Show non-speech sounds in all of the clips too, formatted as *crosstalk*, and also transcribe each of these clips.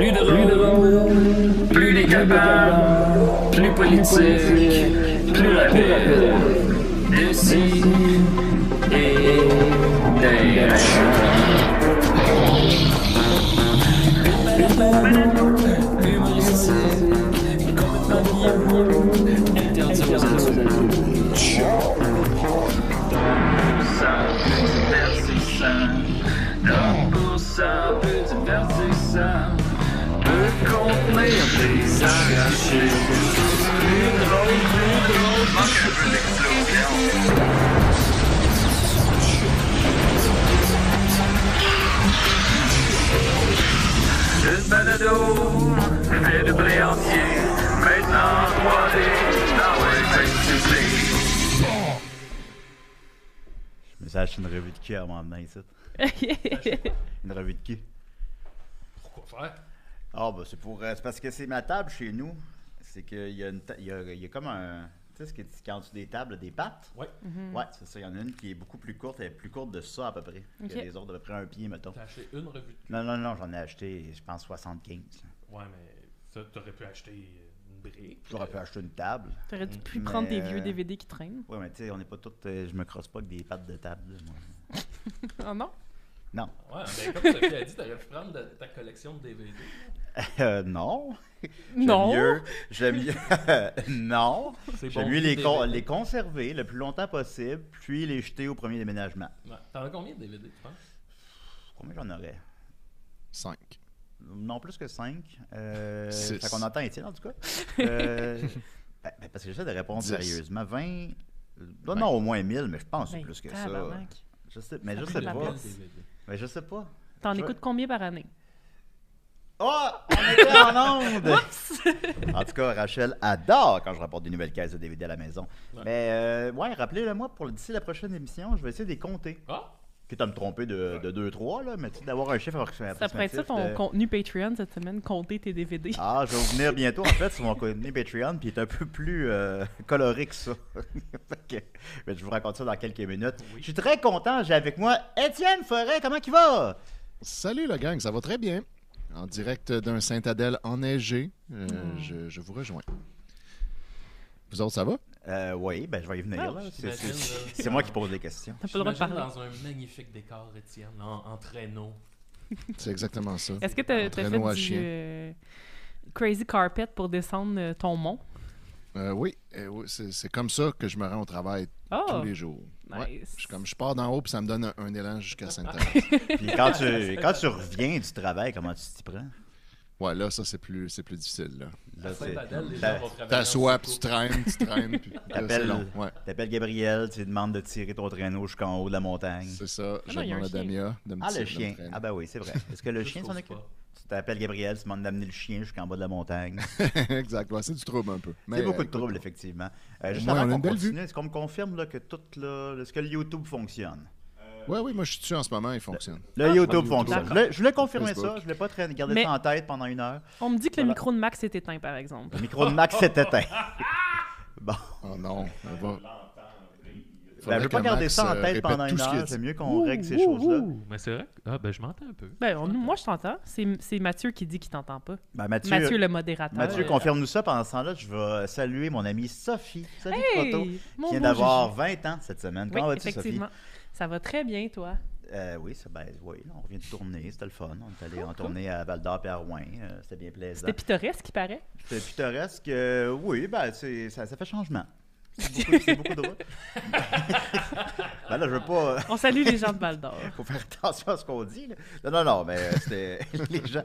Plus drôle, plus décapable, plus politique, plus rapide. D'ici et d'ailleurs. Humoristique, complètement interdit. Ça, Une balado, fait de blé entier. Maintenant 3D, dans ouais, fait Je me suis acheté une revue de cul à m'emmener ici. *laughs* Une revue de. Pourquoi faire? Ah, bah, c'est pour. euh, c'est parce que c'est ma table chez nous. C'est qu'il y, a une ta- il y, a, il y a comme un. Tu sais, ce qui est quand tu des tables, des pattes? Ouais. Ouais, c'est ça. Il y en a une qui est beaucoup plus courte. Elle est plus courte de ça à peu près. Ok. Que les autres, à peu près un pied, mettons. T'as acheté une revue de cul? Non, non, non, j'en ai acheté, je pense, 75. là. Ouais, mais ça, t'aurais pu acheter une brique. J'aurais pu acheter une table. T'aurais dû plus Mais, prendre des euh, vieux DVD qui traînent. Ouais, mais tu sais, on n'est pas tous. euh, je me crosse pas avec des pattes de table, là, moi. *laughs* Oh non? Non. Ouais, ben comme Sophie a dit, t'aurais pu prendre de- ta collection de DVD. Euh, non. J'aime Non. mieux. J'aime mieux. *laughs* non. C'est J'aime bon, mieux les, con- les conserver le plus longtemps possible, puis les jeter au premier déménagement. Ouais. T'en as combien de DVD, tu penses? Combien j'en aurais? 5. Non, plus que 5. Euh, Six. fait qu'on entend Étienne, en tout cas. *laughs* Euh, ben, ben, parce que j'essaie de répondre Dix. sérieusement. 20. euh, Non, non, au moins 1000, mais je pense que c'est Ben, plus que ça. tabarnak. Je sais, mais je sais pas. Mais je sais pas. T'en Je- écoutes combien par année? Oh! On était en onde! *laughs* en tout cas, Rachel adore quand je rapporte des nouvelles caisses de DVD à la maison. Ouais. Mais, euh, ouais, rappelez-le moi, pour d'ici la prochaine émission, je vais essayer de les compter. Ah! Quitte à me tromper de, de 2-3, là, mais tu sais, d'avoir un chiffre approximatif. Ça pourrait être ça ton de- contenu Patreon cette semaine, compter tes DVD. Ah, je vais vous venir bientôt, en fait, sur mon contenu Patreon, puis il est un peu plus euh, coloré que ça. *laughs* Ben, je vous raconte ça dans quelques minutes. Je suis très content, j'ai avec moi Étienne Forêt, comment il va? Salut la gang, ça va très bien. En direct d'un Saint-Adèle enneigé, euh, je, je vous rejoins. Vous autres, ça va? Euh, oui, ben je vais y venir. Ah, là. C'est- moi qui pose des questions. T'as pas le droit de J'imagine parler. dans un magnifique décor, Étienne, en, en traîneau. *laughs* C'est exactement ça. Est-ce que traîneau à fait du euh, crazy carpet pour descendre euh, ton mont? Euh, oui, euh, oui, c'est comme ça que je me rends au travail Oh! tous les jours. Ouais. Nice. Je, comme je pars d'en haut, puis ça me donne un, un élan jusqu'à Saint-Adèle. Puis quand tu, quand tu reviens du travail, comment tu t'y prends? Ouais, là, ça, c'est plus, c'est plus difficile. Là. Là, c'est-. T'assois, puis tu traînes, tu traînes, puis là, T'appelles long. Ouais, t'appelles Gabriel, tu lui demandes de tirer ton traîneau jusqu'en haut de la montagne. c'est ça. Je non, il y a un demande à chien. Damia de me Ah, tirer, le chien. Ah, ben oui, c'est vrai. Est-ce que le *laughs* chien s'en occupe? Tu t'appelles Gabriel, tu demandes d'amener le chien jusqu'en bas de la montagne. *laughs* exact, ouais, c'est du trouble un peu. C'est beaucoup de écoute, troubles, effectivement. Euh, juste avant on a qu'on une belle continue, est-ce qu'on me confirme là, que tout là, est-ce que le YouTube fonctionne? Ouais, oui, moi, je suis dessus en ce moment, il fonctionne. Le Ah, YouTube fonctionne. Je voulais, je voulais confirmer Facebook. ça. Je voulais pas traîner, garder Mais- ça en tête pendant une heure. On me dit que le micro de Max est éteint, par exemple. Le micro de Max s'est éteint. *laughs* Bon. Oh non, on va. Ben, je veux pas garder Max, ça en euh, tête pendant une heure. C'est mieux qu'on règle ces choses-là. Mais c'est vrai. Ah, ben je m'entends un peu. Ben, on- moi, je t'entends. C'est c'est Mathieu qui dit qu'il t'entend pas. Ben, Mathieu, Mathieu, le modérateur. Mathieu, confirme-nous ça. Pendant ce temps-là, je vais saluer mon amie Sophie. Sophie Hey! Qui vient d'avoir Gigi. 20 ans cette semaine. Oui, Comment vas-tu, Sophie? Ça va très bien, toi. Euh, oui, ça, ben, oui, on revient de tourner, c'était le fun. On est allé en tournée à Val d'Or et à Rouen. euh, c'était bien plaisant. C'était pittoresque, il paraît. C'était pittoresque. euh, oui, ben, c'est- ça, ça fait changement. *laughs* C'est beaucoup, beaucoup *laughs* drôle. ben là, je veux pas. On salue les gens de Val d'Or. *laughs* faut faire attention à ce qu'on dit. là. Non, non, non, mais euh, c'était. les, gens,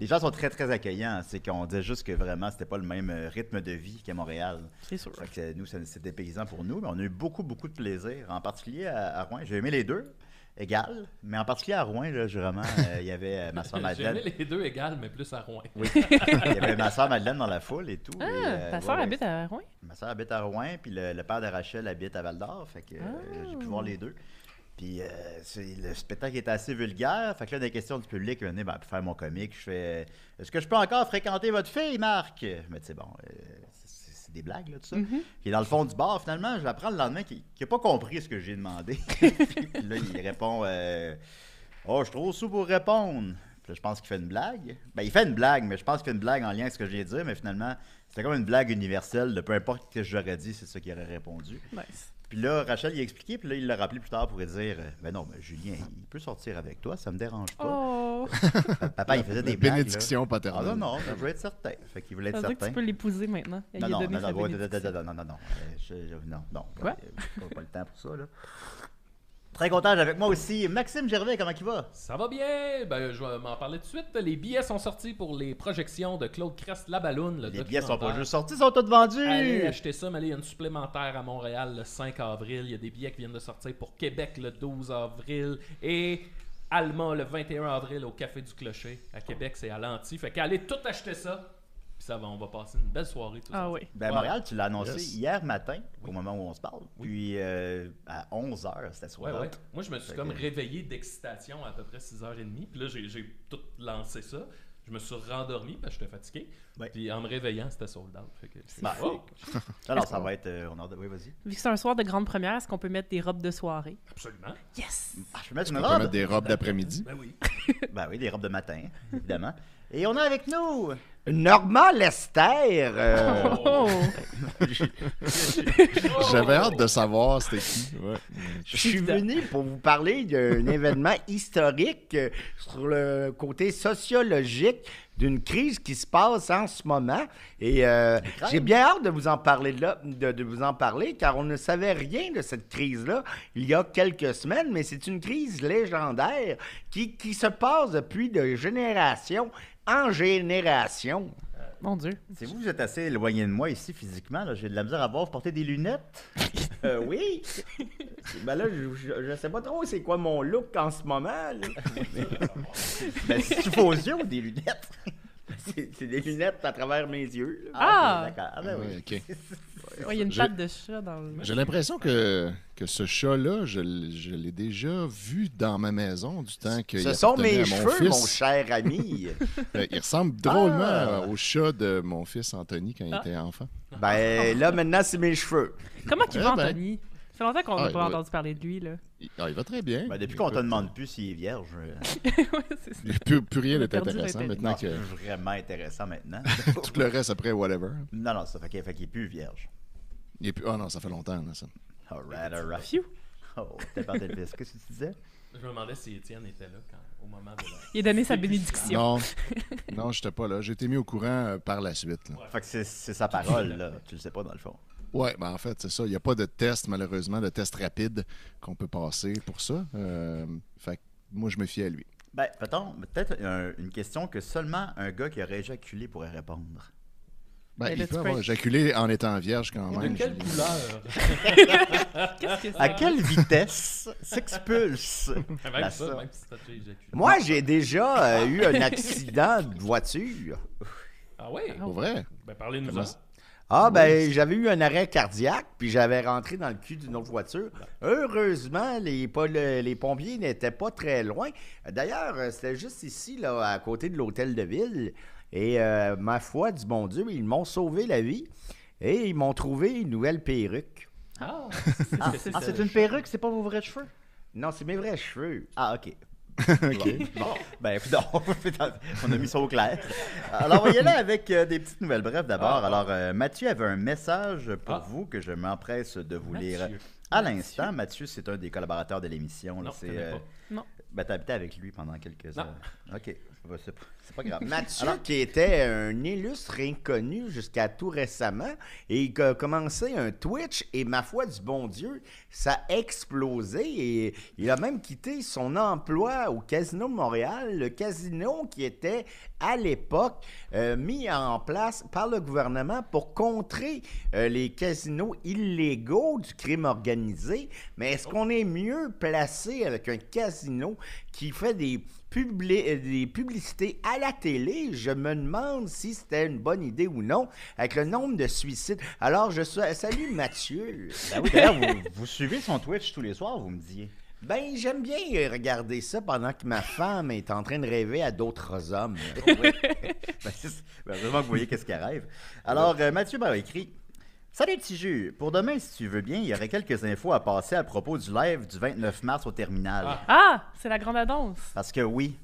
les gens sont très, très accueillants. C'est qu'on disait juste que vraiment, c'était pas le même euh, rythme de vie qu'à Montréal. C'est sûr. Fait que euh, nous, c'était paysant pour nous, mais on a eu beaucoup, beaucoup de plaisir, en particulier à, à Rouen. J'ai aimé les deux, égal, mais en particulier à Rouen, là, vraiment, euh, il y avait euh, ma soeur *laughs* J'aimais Madeleine. les deux égales, mais plus à Rouen. Oui, *laughs* il y avait ma soeur Madeleine dans la foule et tout. Ah, et, euh, ta soeur ouais, habite à Rouen? Ma soeur habite à Rouen, puis le, le père de Rachel habite à Val d'Or, fait que euh, Ah. j'ai pu voir les deux. Puis euh, c'est- le spectacle était assez vulgaire, fait que là, des questions du public, venez ben, pour faire mon comique, je fais Est-ce que je peux encore fréquenter votre fille, Marc? Mais tu sais, bon, euh, c'est c'est des blagues, là, tout ça. Mhm. Puis dans le fond du bar, finalement, je l'apprends le lendemain qu'il n'a pas compris ce que j'ai demandé. *laughs* puis là, il répond euh, Oh, je suis trop sous pour répondre. Puis là, je pense qu'il fait une blague. Ben, il fait une blague, mais je pense qu'il fait une blague en lien avec ce que je viens de dire, mais finalement, c'était comme une blague universelle de peu importe ce que j'aurais dit, c'est ça qu'il aurait répondu. Nice. Puis là, Rachel, il a expliqué, puis là, il l'a rappelé plus tard pour lui dire euh, Ben non, mais Julien, il peut sortir avec toi, ça me dérange pas. Oh! *laughs* Papa, il faisait des La blagues. là. bénédiction Ah paternelle. non, non, je veux être certain. Fait qu'il voulait Ça être veut dire que certain. tu peux l'épouser maintenant. Non, non, non, non, non, non, non, non, non, non, non. Quoi? j'ai pas le temps pour ça, là. Très content avec moi aussi. Maxime Gervais, comment il va? Ça va bien? Ben, je vais m'en parler tout de suite. Les billets sont sortis pour les projections de Claude Crest La Balloune. Le Les billets sont pas juste sortis, ils sont tous vendus. Allez acheter ça, mais allez, il y a une supplémentaire à Montréal le 5 avril. Il y a des billets qui viennent de sortir pour Québec le 12 avril. Et Alma le 21 avril au Café du Clocher. À Québec, c'est à l'anti. Fait qu'allez tout acheter ça. Puis ça va, on va passer une belle soirée. Tout Ah ça. oui. Ben, Ouais. Montréal, tu l'as annoncé Yes. hier matin, au moment où on se parle. Puis euh, à 11h, c'était soir. Ouais, ouais. Moi, je me suis Fait comme que- réveillé d'excitation à peu près 6h30. Puis là, j'ai tout lancé ça. Je me suis rendormi parce que j'étais fatigué. Ouais. Puis en me réveillant, c'était sold out. Fait que Ben, Oh, *laughs* Alors, ça va être. euh, on a... Oui, vas-y. Vu que c'est un soir de grande première, est-ce qu'on peut mettre des robes de soirée? absolument. Yes! Ah, je peux mettre une On peut robe? mettre des robes d'après-midi? Ben oui. Ben oui, des robes de matin, évidemment. *laughs* Et on a avec nous. Normand Lester. euh, Oh! *laughs* J'avais hâte de savoir c'était qui. Ouais. je suis venu pour vous parler d'un événement historique euh, sur le côté sociologique d'une crise qui se passe en ce moment. Et euh, j'ai bien hâte de vous en parler là, de, de vous en parler, car on ne savait rien de cette crise-là il y a quelques semaines, mais c'est une crise légendaire qui, qui se passe depuis de génération en génération. Mon Dieu. C'est vous, vous êtes assez éloigné de moi ici physiquement. là. J'ai de la misère à voir. Vous portez des lunettes? *laughs* Euh, oui. *laughs* ben là, je, je sais pas trop c'est quoi mon look en ce moment. là. *laughs* Ben, c'est vos yeux ou des lunettes? C'est c'est des lunettes à travers mes yeux. là. Ah! ok, d'accord. Ah, ben oui. Ouais, Ouais, il y a une patte de chat dans le. J'ai l'impression que, que ce chat-là, je, je l'ai déjà vu dans ma maison du temps que Ce sont mes cheveux, fils. mon cher ami. *laughs* Euh, Il ressemble drôlement Ah. euh, au chat de mon fils Anthony quand il Ah. était enfant. ben là, maintenant, c'est mes cheveux. Comment il Eh va, ben. Ça fait longtemps qu'on n'a Ah, pas ouais. entendu parler de lui, là. Il, ah, il va très bien. Ben, depuis qu'on te Écoute, demande plus s'il est vierge, euh, *laughs* ouais, ça. Plus, plus rien n'est intéressant maintenant que vraiment intéressant maintenant. *laughs* tout le reste après, whatever. non, non, ça fait qu'il fait qu'il est plus vierge. Il est plus... Ah non, ça fait longtemps, là, ça. Alright, alright. Phew. Oh, t'es pas tel fils. Qu'est-ce que tu disais? Je me demandais si Étienne était là quand, au moment de la... Il a donné *laughs* sa bénédiction. Non, non, j'étais pas là. J'ai été mis au courant euh, par la suite. là. Fait que c'est c'est sa parole, là. Tu le sais pas, dans le fond. Ouais, ben en fait, c'est ça. Il n'y a pas de test, malheureusement, de test rapide qu'on peut passer pour ça. Euh, fait que moi, je me fie à lui. Ben, peut-on peut-être un- une question que seulement un gars qui aurait éjaculé pourrait répondre. Ben, il peut avoir éjaculé en étant vierge quand De même. quelle Julien. couleur? *laughs* Qu'est-ce que c'est? À quelle vitesse? S'expulse *laughs* ça, si. Moi, j'ai déjà euh, eu un accident de voiture. Ah ouais? Pour vrai? Ben parlez-nous Comment ça. ça? Ah, ben, j'avais eu un arrêt cardiaque, puis j'avais rentré dans le cul d'une autre voiture. Heureusement, les, pompiers n'étaient pas très loin. D'ailleurs, euh, c'était juste ici, là, à côté de l'hôtel de ville. Et euh, ma foi du bon Dieu, ils m'ont sauvé la vie et ils m'ont trouvé une nouvelle perruque. Ah, c'est *laughs* ah, c'est une perruque, c'est pas vos vrais cheveux? Non, c'est mes vrais cheveux. Ah, ok. *laughs* OK. Bon, ben, écoute, on a mis ça au clair. *laughs* Alors, on va y aller avec euh, des petites nouvelles brèves d'abord. Ah. Alors, euh, Mathieu avait un message pour Ah. vous que je m'empresse de vous lire à l'instant. Mathieu, c'est un des collaborateurs de l'émission. Non, je C'est, connais euh, pas. Non. Ben, t'as habité avec lui pendant quelques Non. heures. OK. Ben, C'est pas, c'est pas grave. *laughs* Mathieu, qui était un illustre inconnu jusqu'à tout récemment, et il a commencé un Twitch, et ma foi du bon Dieu, ça a explosé, et il a même quitté son emploi au Casino de Montréal, le casino qui était à l'époque euh, mis en place par le gouvernement pour contrer euh, les casinos illégaux du crime organisé. Mais est-ce qu'on est mieux placé avec un casino qui fait des, publi- euh, des publicités à la télé? Je me demande si c'était une bonne idée ou non, avec le nombre de suicides. Alors, je sa- salue Mathieu. *laughs* Ben oui, d'ailleurs, vous, vous suivez son Twitch tous les soirs, vous me disiez. Ben, j'aime bien regarder ça pendant que ma femme est en train de rêver à d'autres hommes. *laughs* Ben, ben, que vous voyez qu'est-ce qui arrive. Alors, euh, Mathieu m'a écrit Salut petit jus. Pour demain, si tu veux bien, il y aurait quelques infos à passer à propos du live du 29 mars au terminal. Ah. Ah! C'est la grande annonce. Parce que oui,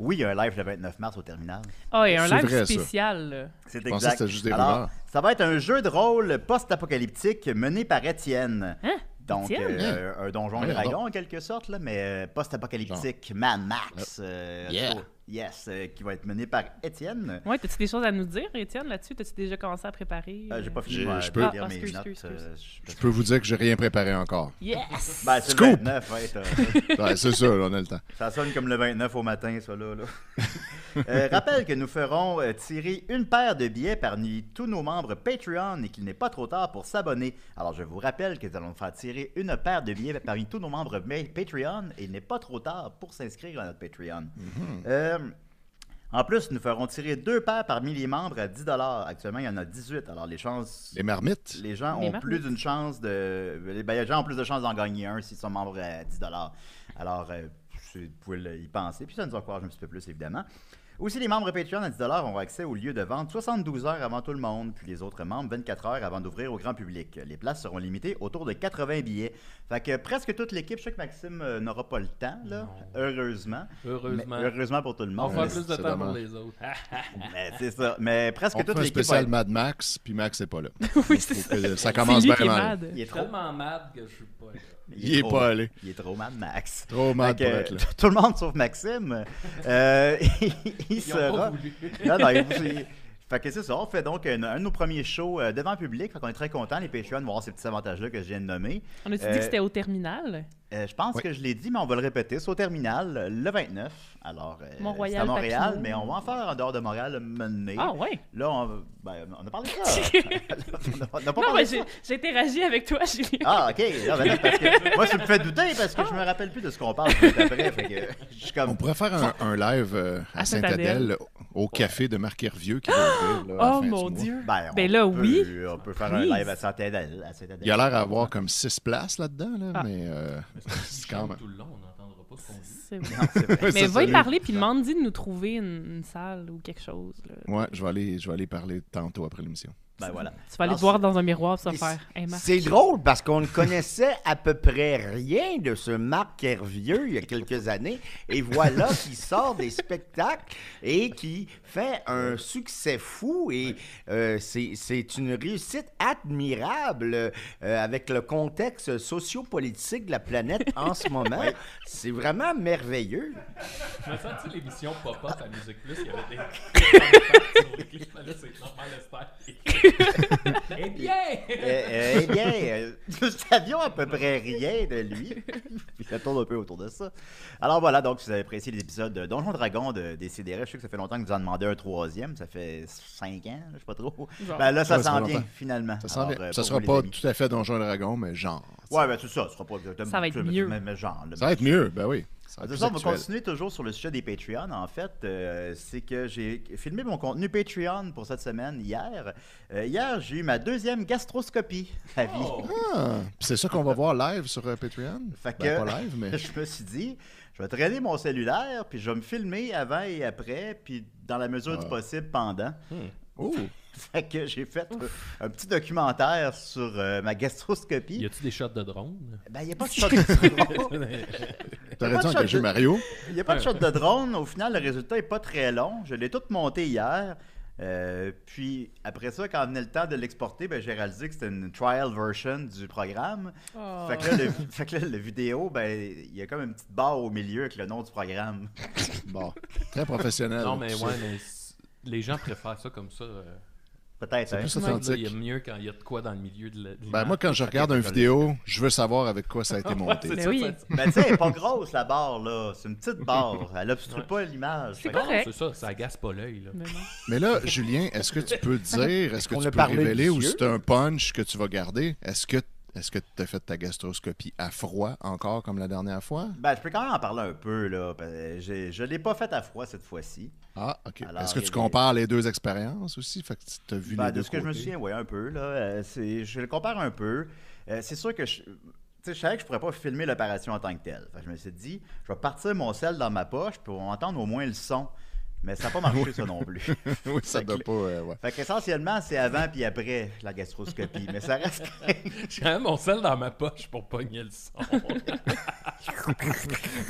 Oui, il y a un live le 29 mars au terminal. Ah, et un live vrai, spécial. C'est que juste des Alors, ça va être un jeu de rôle post-apocalyptique mené par Étienne. Hein? Donc, Étienne? euh, un donjon Ouais, dragon en quelque sorte, là, mais euh, post-apocalyptique, Mad Max. euh, Yeah. Yes, euh, qui va être mené par Étienne. Ouais, t'as-tu des choses à nous dire, Étienne, là-dessus? T'as-tu déjà commencé à préparer? Euh, J'ai pas fini moi, je peux- lire Ah, mes excuse, notes. excuse, euh, Je peux vous dire que j'ai rien préparé encore. Yes! *laughs* Ben, c'est le Scoop! 29, *laughs* ouais, c'est ça, là, on a le temps. Ça sonne comme le 29 au matin, ça là. là. *laughs* Euh, rappelle que nous ferons euh, tirer une paire de billets parmi tous nos membres Patreon et qu'il n'est pas trop tard pour s'abonner. Alors je vous rappelle que nous allons faire tirer une paire de billets parmi tous nos membres Patreon et il n'est pas trop tard pour s'inscrire à notre Patreon. Euh, en plus, nous ferons tirer deux paires parmi les membres à 10 Actuellement, il y en a 18. Alors les chances... Les marmites. Les gens Les ont marmites. plus d'une chance de. ben, les gens ont plus de chances d'en gagner un s'ils sont membres à 10 Alors, euh, vous pouvez y penser. Puis ça nous encourage un petit peu plus, évidemment. Aussi, les membres Patreon à 10 auront accès au lieu de vente 72 heures avant tout le monde, puis les autres membres 24 heures avant d'ouvrir au grand public. Les places seront limitées autour de 80 billets. Fait que presque toute l'équipe, je sais que Maxime euh, n'aura pas le temps, là, heureusement. Heureusement. Mais- heureusement pour tout le On monde. va Mais- faire plus de c'est temps pour les autres. *laughs* mais c'est ça. Mais presque On toute un l'équipe. spécial Mad Max, puis Max n'est pas là. *laughs* oui, c'est ça. Ça commence bien mal. Il Je est tellement mad que je suis pas là. Il est trop- pas allé. Il est trop mad, Max. Trop mad pour être là. *laughs* Tout le monde sauf Maxime. euh, *laughs* il ont sera. pas voulu. Non, non, il- il- Fait que c'est ça, on fait donc un, un de nos premiers shows euh, devant le public. Fait qu'on est très contents, les Patreons, de voir ces petits avantages-là que je viens de nommer. On a-tu dit Euh, que c'était au terminal? Euh, je pense Oui. que je l'ai dit, mais on va le répéter. C'est au terminal, le 29. Alors, euh, c'est à Montréal, Papineau. mais on va en faire en dehors de Montréal, mener. Ah, ouais. Là, on, va- ben, on a parlé de ça. on *laughs* a- on a pas Non, mais j'ai interagi avec toi, Julien. Ah, ok. Non, ben non, parce que moi, ça me fait douter parce que je me rappelle plus de ce qu'on parle après. Fait que je suis comme. On pourrait faire un, un live euh, à À Sainte-Adèle. Sainte-Adèle, au café de Marc Hervieux qui va ouvrir. Oh fin du mon mois. Dieu. Ben, on Ben là, peut- oui. On peut faire Please. un live à Saint-Adèle. à Saint-Adèle. Il a l'air d'avoir comme six places là-dedans, là, Ah. mais euh, c'est quand même. Tout le long, on n'entendra pas ce qu'on dit. C'est vrai. Vrai. Mais va y parler puis demande-y de nous trouver une, une salle ou quelque chose. là. Ouais, je vais aller, je vais aller parler tantôt après l'émission. Ben voilà. Tu vas aller te voir dans un miroir ça faire. Hey. C'est drôle parce qu'on ne connaissait à peu près rien de ce Marc Hervieux il y a quelques années. Et voilà qui sort des spectacles et qui fait un succès fou. Et euh, c'est une réussite admirable euh, avec le contexte sociopolitique de la planète *laughs* en ce moment. C'est vraiment merveilleux. Je me sens, tu sais, l'émission Pop-Up à Musique Plus, il y avait des. *laughs* *laughs* Eh bien! Euh, eh bien, euh, nous savions à peu près rien de lui. Ça tourne un peu autour de ça. Alors voilà, donc si vous avez apprécié l'épisode de Donjon Dragon de Décideret, je sais que ça fait longtemps que vous en demandez un troisième. Ça fait cinq ans, je sais pas trop. Genre. Ben là, ça ça s'en fait vient, longtemps. finalement. Ça, s'en Alors, vient. euh, ça sera pas amis. tout à fait Donjon et Dragon, mais genre. Ouais, ben c'est ça. Ce sera pas Ça va être mieux. Mais, mais genre. Ça va être mieux, ben oui. Ça Ah, de plus ça, on va continuer toujours sur le sujet des Patreons. En fait, euh, c'est que j'ai filmé mon contenu Patreon pour cette semaine hier. Euh, hier, j'ai eu ma deuxième gastroscopie à vie. Oh. *laughs* Ah, puis c'est ça qu'on va voir live sur euh, Patreon? Fait Ben, que- pas live, mais. *laughs* Je me suis dit, je vais traîner mon cellulaire, puis je vais me filmer avant et après, puis dans la mesure du Ah. possible pendant. Oh! *laughs* Fait que j'ai fait euh, un petit documentaire sur euh, ma Y gastroscopie. a-tu des shots de drone? Ben, il n'y a pas de *laughs* shot de drone. T'aurais dû engager de- Mario? Il n'y a pas de shot de drone. Au final, le résultat n'est pas très long. Je l'ai tout monté hier. Euh, puis après ça, quand venait le temps de l'exporter, ben, j'ai réalisé que c'était une trial version du programme. Oh. Fait que là, le, *laughs* fait que là, le vidéo, ben, il y a comme une petite barre au milieu avec le nom du programme. Bon, très professionnel. non, mais ouais, mais les gens préfèrent ça comme ça. euh. Peut-être. C'est hein. plus Là, Il y authentique. a mieux quand il y a de quoi dans le milieu de la. de Ben, moi, quand je regarde une vidéo, je veux savoir avec quoi ça a été *laughs* monté. Mais ça, oui. ça- Ben, tu sais, elle est pas grosse la barre, là. C'est une petite barre. Elle obstrue Ouais. pas l'image. C'est Non, correct. c'est ça, ça agace pas l'œil. là. Mais. Mais là, Julien, est-ce que tu peux dire, est-ce que tu peux révéler ou c'est un punch que tu vas garder? Est-ce que est-ce que tu as fait ta gastroscopie à froid encore comme la dernière fois? Ben, je peux quand même en parler un peu, là. parce que j'ai- Je l'ai pas fait à froid cette fois-ci. Ah, OK. Est-ce que tu des- compares les deux expériences aussi? Fait que tu as vu Ben, les de deux ce que je me souviens, oui, un peu. Là, Euh, je le compare un peu. Euh, c'est sûr que je, je savais que je pourrais pas filmer l'opération en tant que telle. Fait que je me suis dit, je vais partir mon sel dans ma poche pour entendre au moins le son. Mais ça n'a pas marché, *laughs* ça non plus. oui, ça Fait doit que- pas. euh, ouais. Fait qu'essentiellement, c'est avant puis après la gastroscopie. Mais ça reste. J'ai quand même *laughs* mon sel dans ma poche pour pogner le son. *laughs*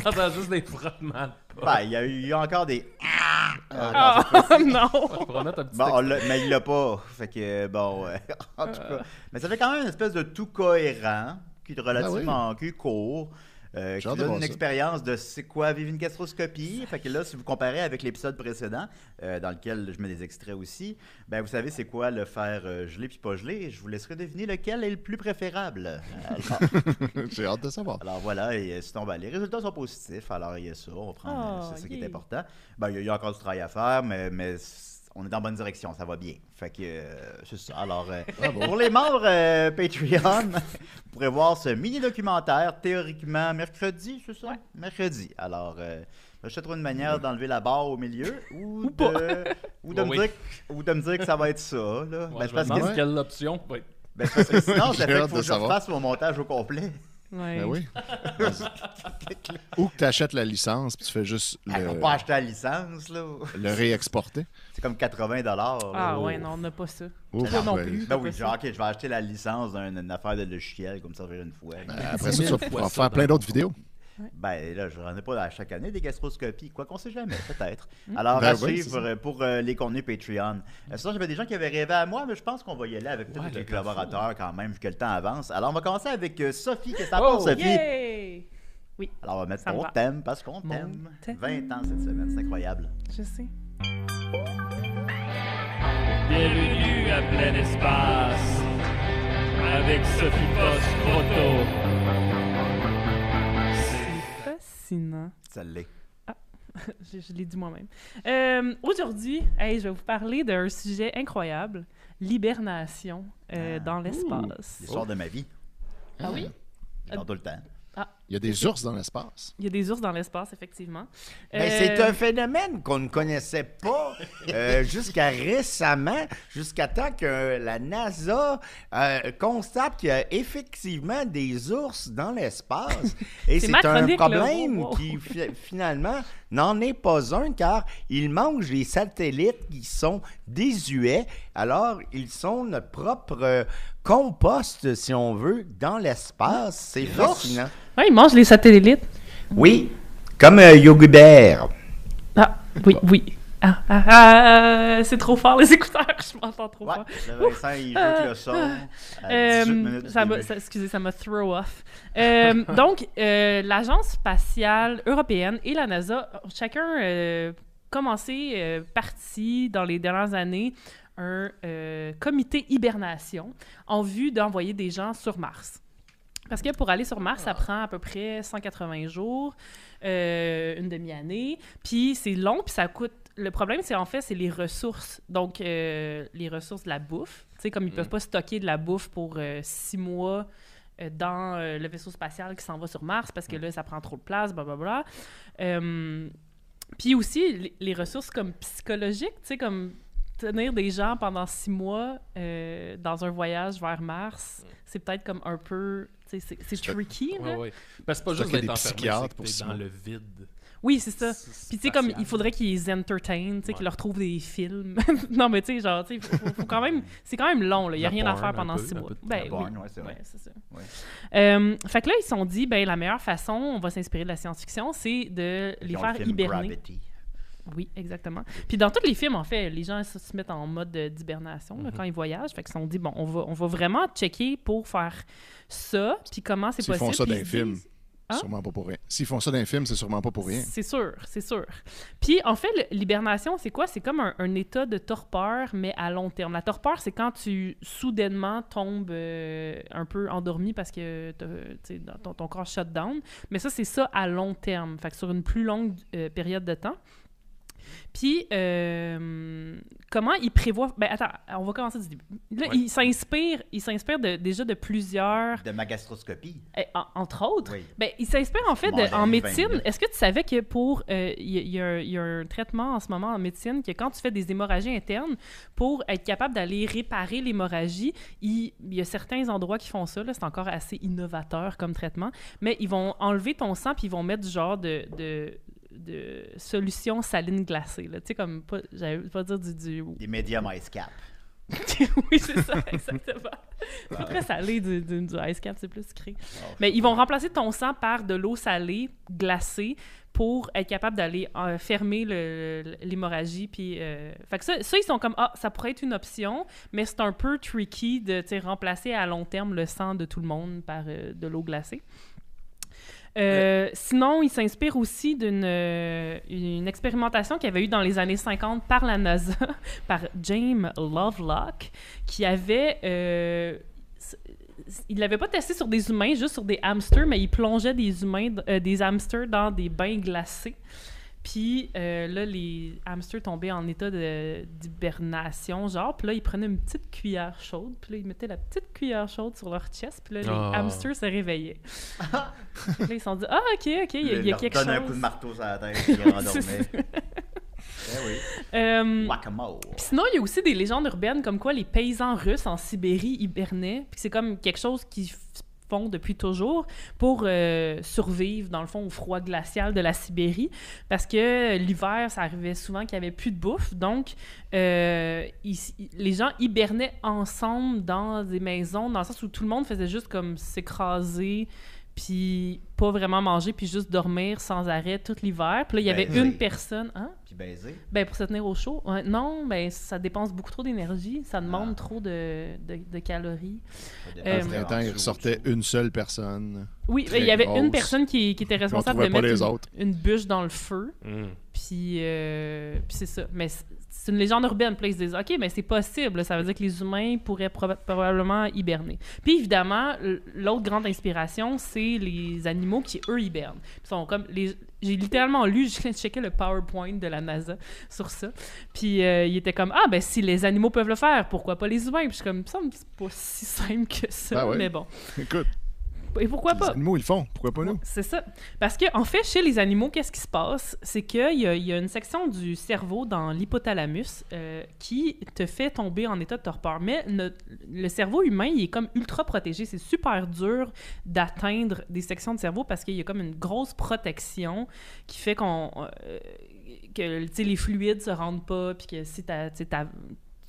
J'entends juste des frottements de poche. Ben, il y a eu il y a encore des. Ah, Ah, non! Un petit Bon, mais il l'a pas. Fait que, bon, ouais. en tout cas. Mais ça fait quand même une espèce de tout cohérent, qui est relativement qui est court. Euh, qui donne une ça. expérience de c'est quoi vivre une gastroscopie. Fait que là, si vous comparez avec l'épisode précédent, euh, dans lequel je mets des extraits aussi, ben vous savez c'est quoi le faire euh, gelé puis pas gelé. Je vous laisserai deviner lequel est le plus préférable. *laughs* Alors, J'ai hâte de savoir. alors voilà, et euh, sinon, ben, les résultats sont positifs. Alors il y a ça, on prend, Oh, c'est ça qui est important. Ben, il y a- il y, a encore du travail à faire, mais, on est dans la bonne direction, ça va bien. Fait que euh, c'est ça. Alors, euh, *laughs* pour les membres euh, Patreon, *laughs* vous pourrez voir ce mini-documentaire théoriquement mercredi, c'est ça? Mercredi. Alors, euh, je trouve une manière d'enlever la barre au milieu ou, *laughs* de, ou, de Ouais, me oui. dire, que- ou de me dire que ça va être ça. Là. Ouais, Ben, je que, quelle option. Ben, parce que sinon, ça fait qu'il faut que je refasse mon montage au complet. Ouais. Ben oui. *laughs* Ou que tu achètes la licence puis tu fais juste Ah, On le, pas acheter la licence, là. le réexporter. C'est comme 80 dollars. Ah ouais, non, on n'a pas ça. Ouf, Toi non ben, plus. Ben oui, genre, ok, je vais acheter la licence d'une affaire de logiciel, comme ça, une fois. ben, Après ça, tu vas faire plein d'autres vidéos. Ben là, je n'en ai pas à chaque année des gastroscopies, quoi qu'on sait jamais, peut-être. *laughs* Alors, Ben à oui, suivre pour euh, les contenus Patreon. Euh, sinon, j'avais des gens qui avaient rêvé à moi, mais je pense qu'on va y aller avec tous Ouais, les le collaborateurs quand même, vu que le temps avance. Alors, on va commencer avec euh, Sophie. Qu'est-ce que Oh, Sophie? Yay! Alors, on va mettre Ça me ton thème parce qu'on t'aime. thème. 20 ans cette semaine, c'est incroyable. Je sais. Bienvenue à plein espace avec Sophie Post-Croto. Fascinant. Ça l'est. *laughs* je je l'ai dit moi-même. Euh, Aujourd'hui, hey, je vais vous parler d'un sujet incroyable l'hibernation euh, Ah. dans l'espace. L'histoire de ma vie. Ah oui? Dans tout le temps. Il y a des ours dans l'espace. Il y a des ours dans l'espace, effectivement. Ben, Euh, C'est un phénomène qu'on ne connaissait pas euh, *laughs* jusqu'à récemment, jusqu'à temps que la NASA euh, constate qu'il y a effectivement des ours dans l'espace. *laughs* Et C'est un problème Wow, wow. qui fi- finalement n'en est pas un car ils mangent les satellites qui sont désuets. Alors, ils sont notre propre compost, si on veut, dans l'espace. C'est fascinant. Ouais, ils mangent les satellites. Oui, comme euh, Yogi Bear. Ah, oui, oui. Ah, ah, ah, c'est trop fort, les écouteurs. *laughs* Je m'entends trop Ouais, fort. le Vincent, il joue avec le son. à 18 Euh, minutes du ça excusez, ça m'a throw off. Euh, *laughs* donc, euh, l'Agence spatiale européenne et la NASA ont chacun euh, commencé, euh, parti dans les dernières années, un euh, comité hibernation en vue d'envoyer des gens sur Mars. Parce que pour aller sur Mars, ça prend à peu près 180 jours, euh, une demi-année. Puis c'est long, puis ça coûte. Le problème, c'est en fait, c'est les ressources. Donc, euh, les ressources de la bouffe. Tu sais, comme ils peuvent pas stocker de la bouffe pour euh, six mois dans le vaisseau spatial qui s'en va sur Mars parce que là, ça prend trop de place, blablabla. Puis aussi, les, les ressources comme psychologiques, tu sais, comme tenir des gens pendant six mois dans un voyage vers Mars, c'est peut-être comme un peu... C'est tricky, là. Ouais, ouais. Ben, c'est pas juste d'être des enfermé, c'est que pour t'es six dans mois. le vide. Oui, c'est ça. Puis tu sais, comme il faudrait qu'ils les entertain, tu sais, Ouais. qu'ils leur trouvent des films. *laughs* non, mais tu sais, genre, tu sais, faut, quand même. C'est quand même long, là. Il n'y a La rien à faire pendant peu, six mois. Ben oui. porn, ouais, c'est vrai. Ouais, c'est ça. Ouais. Euh, fait que là, ils se sont dit, ben la meilleure façon, on va s'inspirer de la science-fiction, c'est de les faire le film hiberner. Gravity. Oui, exactement. Puis dans tous les films, en fait, les gens se, mettent en mode euh, d'hibernation Mhm. quand ils voyagent. Fait qu'ils se sont dit, bon, on va, on va vraiment checker pour faire ça, puis comment c'est S'ils possible. font ça Puis dans ils un se film, Hein? sûrement pas pour rien. S'ils font ça dans un film, c'est sûrement pas pour rien. C'est sûr, c'est sûr. Puis, en fait, l'hibernation, c'est quoi? C'est comme un, un état de torpeur, mais à long terme. La torpeur, c'est quand tu, soudainement, tombes euh, un peu endormi parce que ton, ton corps shut down. Mais ça, c'est ça à long terme. Fait que sur une plus longue euh, période de temps. Puis, euh, comment il prévoit... Ben, attends, on va commencer du début. Là, Ouais. il s'inspire il s'inspire de- déjà de plusieurs... De ma gastroscopie. en- entre autres, Oui. ben, il s'inspire en fait de- en médecine. 22. Est-ce que tu savais que pour. euh, Il y, a- y un- il y a un traitement en ce moment en médecine que quand tu fais des hémorragies internes, pour être capable d'aller réparer l'hémorragie, il, il y a certains endroits qui font ça. là, C'est encore assez innovateur comme traitement. Mais ils vont enlever ton sang puis ils vont mettre du genre de. de de solution saline glacée. là. Tu sais, comme, pas, j'allais pas dire du... du... *laughs* Des medium ice cap. *laughs* oui, c'est ça, exactement. C'est pas très salé du, du, du ice cap, c'est plus sucré. Mais ils vont remplacer ton sang par de l'eau salée glacée pour être capable d'aller euh, fermer l'hémorragie. Puis, euh, fait que ça, ça, ils sont comme ah, ça pourrait être une option, mais c'est un peu tricky de remplacer à long terme le sang de tout le monde par euh, de l'eau glacée. Euh, Sinon, il s'inspire aussi d'une euh, une expérimentation qu'il y avait eu dans les années 50 par la NASA, *laughs* par James Lovelock, qui avait... euh, il l'avait pas testé sur des humains, juste sur des hamsters, mais il plongeait des humains, euh, des hamsters dans des bains glacés. Puis euh, là, les hamsters tombaient en état de- d'hibernation, genre. Puis là, ils prenaient une petite cuillère chaude. Puis là, ils mettaient la petite cuillère chaude sur leur chest. Puis là, les Ah. hamsters se réveillaient. Puis *laughs* là, ils se sont dit, ah, OK, OK, il y a, il y a leur quelque donne chose. un coup de marteau sur la tête et il *laughs* C'est rendormait. Eh oui. Euh, sinon, il y a aussi des légendes urbaines comme quoi les paysans russes en Sibérie hibernaient. Puis c'est comme quelque chose qu'ils depuis toujours pour euh, survivre, dans le fond, au froid glacial de la Sibérie. Parce que l'hiver, ça arrivait souvent qu'il n'y avait plus de bouffe. Donc, euh, les gens hibernaient ensemble dans des maisons, dans le sens où tout le monde faisait juste comme s'écraser puis pas vraiment manger, puis juste dormir sans arrêt tout l'hiver. Puis là, il y avait Ben, une personne... Hein? Puis baiser. Ben, pour se tenir au chaud. Ouais, non, ben, ça dépense beaucoup trop d'énergie. Ça demande Ah. trop de, de, de calories. Euh, printemps, il ressortait une seule personne. Oui, Très il y avait une personne qui, qui était responsable de mettre les une, bûche dans le feu. Mm. Puis, euh, puis c'est ça. Mais c'est- une légende urbaine. Puis là, ils se disent, OK, mais c'est possible. Ça veut dire que les humains pourraient proba- probablement hiberner. Puis évidemment, l'autre grande inspiration, c'est les animaux qui, eux, hibernent. Ils sont comme les... J'ai littéralement lu, *laughs* je checké le PowerPoint de la NASA sur ça. Puis euh, il était comme, ah, ben si les animaux peuvent le faire, pourquoi pas les humains? Puis je suis comme, ça me c'est pas si simple que ça. Ben ouais. Mais bon. Écoute, Et pourquoi les pas? animaux, ils le font. Pourquoi pas nous? C'est ça. Parce que en fait, chez les animaux, qu'est-ce qui se passe? C'est qu'il y, a- il y a une section du cerveau dans l'hypothalamus euh, qui te fait tomber en état de torpeur. Mais notre- le cerveau humain, il est comme ultra protégé. C'est super dur d'atteindre des sections de cerveau parce qu'il y a comme une grosse protection qui fait qu'on... euh, que les fluides se rendent pas, puis que si sais, t'as-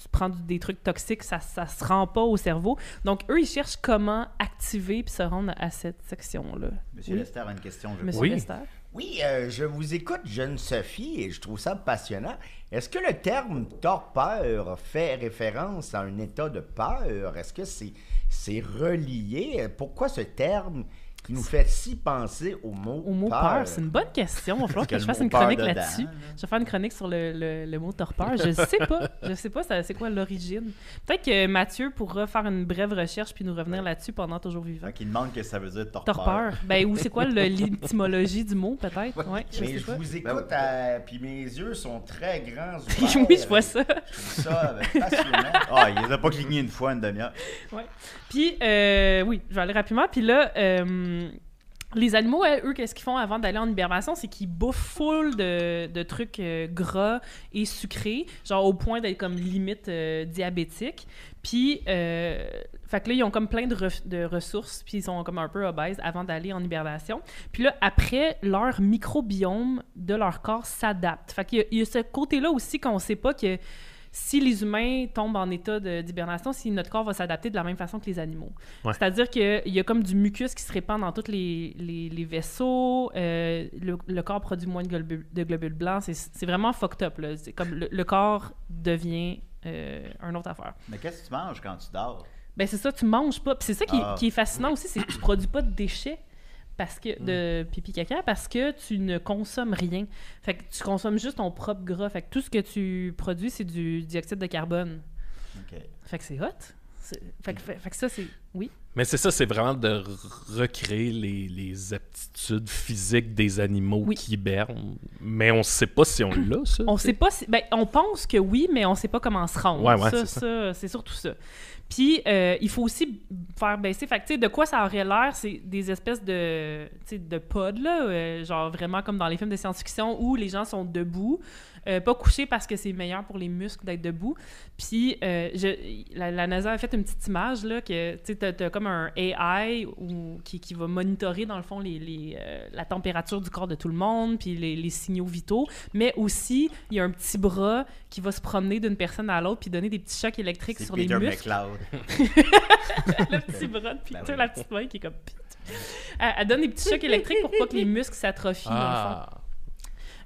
tu prends du- des trucs toxiques, ça, ça se rend pas au cerveau. Donc, eux, ils cherchent comment activer puis se rendre à cette section-là. Monsieur Oui. Lester a une question, je Monsieur Oui. Lester? Oui, euh, je vous écoute, jeune Sophie, et je trouve ça passionnant. Est-ce que le terme torpeur fait référence à un état de peur? Est-ce que c'est c'est relié? Pourquoi ce terme qui nous fait si penser au mot Au mot peur, c'est une bonne question. Il va falloir *laughs* que que je fasse une chronique là-dessus. là. Je vais faire une chronique sur le, le- le mot torpeur. Je *laughs* sais pas. Je sais pas c'est quoi l'origine. Peut-être que Mathieu pourra faire une brève recherche puis nous revenir là-dessus pendant toujours vivant. Qu'il demande que ça veut dire torpeur. Torpeur. Ben, ou c'est quoi l'étymologie du mot, peut-être? Ouais, je Mais je pas. vous écoute, euh, puis mes yeux sont très grands. ouverts. *laughs* oui, je vois ça. Je trouve ça passionnant. Ah, il les a pas cligné une fois, une demi-heure. Puis, euh, oui, je vais aller rapidement. Puis là, euh, les animaux, eux, qu'est-ce qu'ils font avant d'aller en hibernation? C'est qu'ils bouffent full de, trucs euh, gras et sucrés, genre au point d'être comme limite euh, diabétique. Puis, euh, fait que là, ils ont comme plein de, re- de ressources, puis ils sont comme un peu obèses avant d'aller en hibernation. Puis là, après, leur microbiome de leur corps s'adapte. Fait qu'il y y, a ce côté-là aussi qu'on sait pas que si les humains tombent en état d'hibernation, si notre corps va s'adapter de la même façon que les animaux. Ouais. C'est-à-dire qu'il y a comme du mucus qui se répand dans tous les, les- les vaisseaux, euh, le, le corps produit moins de globules, de globules blancs, c'est c'est vraiment fucked up. là. C'est comme le, le corps devient euh, un autre affaire. Mais qu'est-ce que tu manges quand tu dors? Ben c'est ça, tu manges pas. C'est ça qui, Ah. qui est fascinant aussi, c'est que tu produis pas de déchets parce que de pipi caca parce que tu ne consommes rien. Fait que tu consommes juste ton propre gras. Fait que tout ce que tu produis c'est du dioxyde de carbone. Fait que c'est hot. Fait que, fait- fait que ça c'est oui. Mais c'est ça, c'est vraiment de recréer les, les aptitudes physiques des animaux Oui. qui hibernent. Mais on sait pas si on l'a, ça. On sait pas si ben on pense que oui mais on sait pas comment se rendre. Ouais, ouais, ça, c'est ça. ça, c'est surtout ça. Puis euh, il faut aussi faire baisser fait que, tu sais de quoi ça aurait l'air c'est des espèces de de pods là euh, genre vraiment comme dans les films de science-fiction où les gens sont debout euh, pas couchés parce que c'est meilleur pour les muscles d'être debout. Puis je- la, la NASA a fait une petite image là que tu t'as as comme un AI ou, qui, qui va monitorer, dans le fond, les, les, la température du corps de tout le monde, puis les, les signaux vitaux. Mais aussi, il y a un petit bras qui va se promener d'une personne à l'autre puis donner des petits chocs électriques sur Peter les muscles. McLeod. *laughs* le petit bras de Peter, Ben oui. la petite main qui est comme... Elle, elle donne des petits chocs électriques pour pas que les muscles s'atrophient, dans le fond. Ah,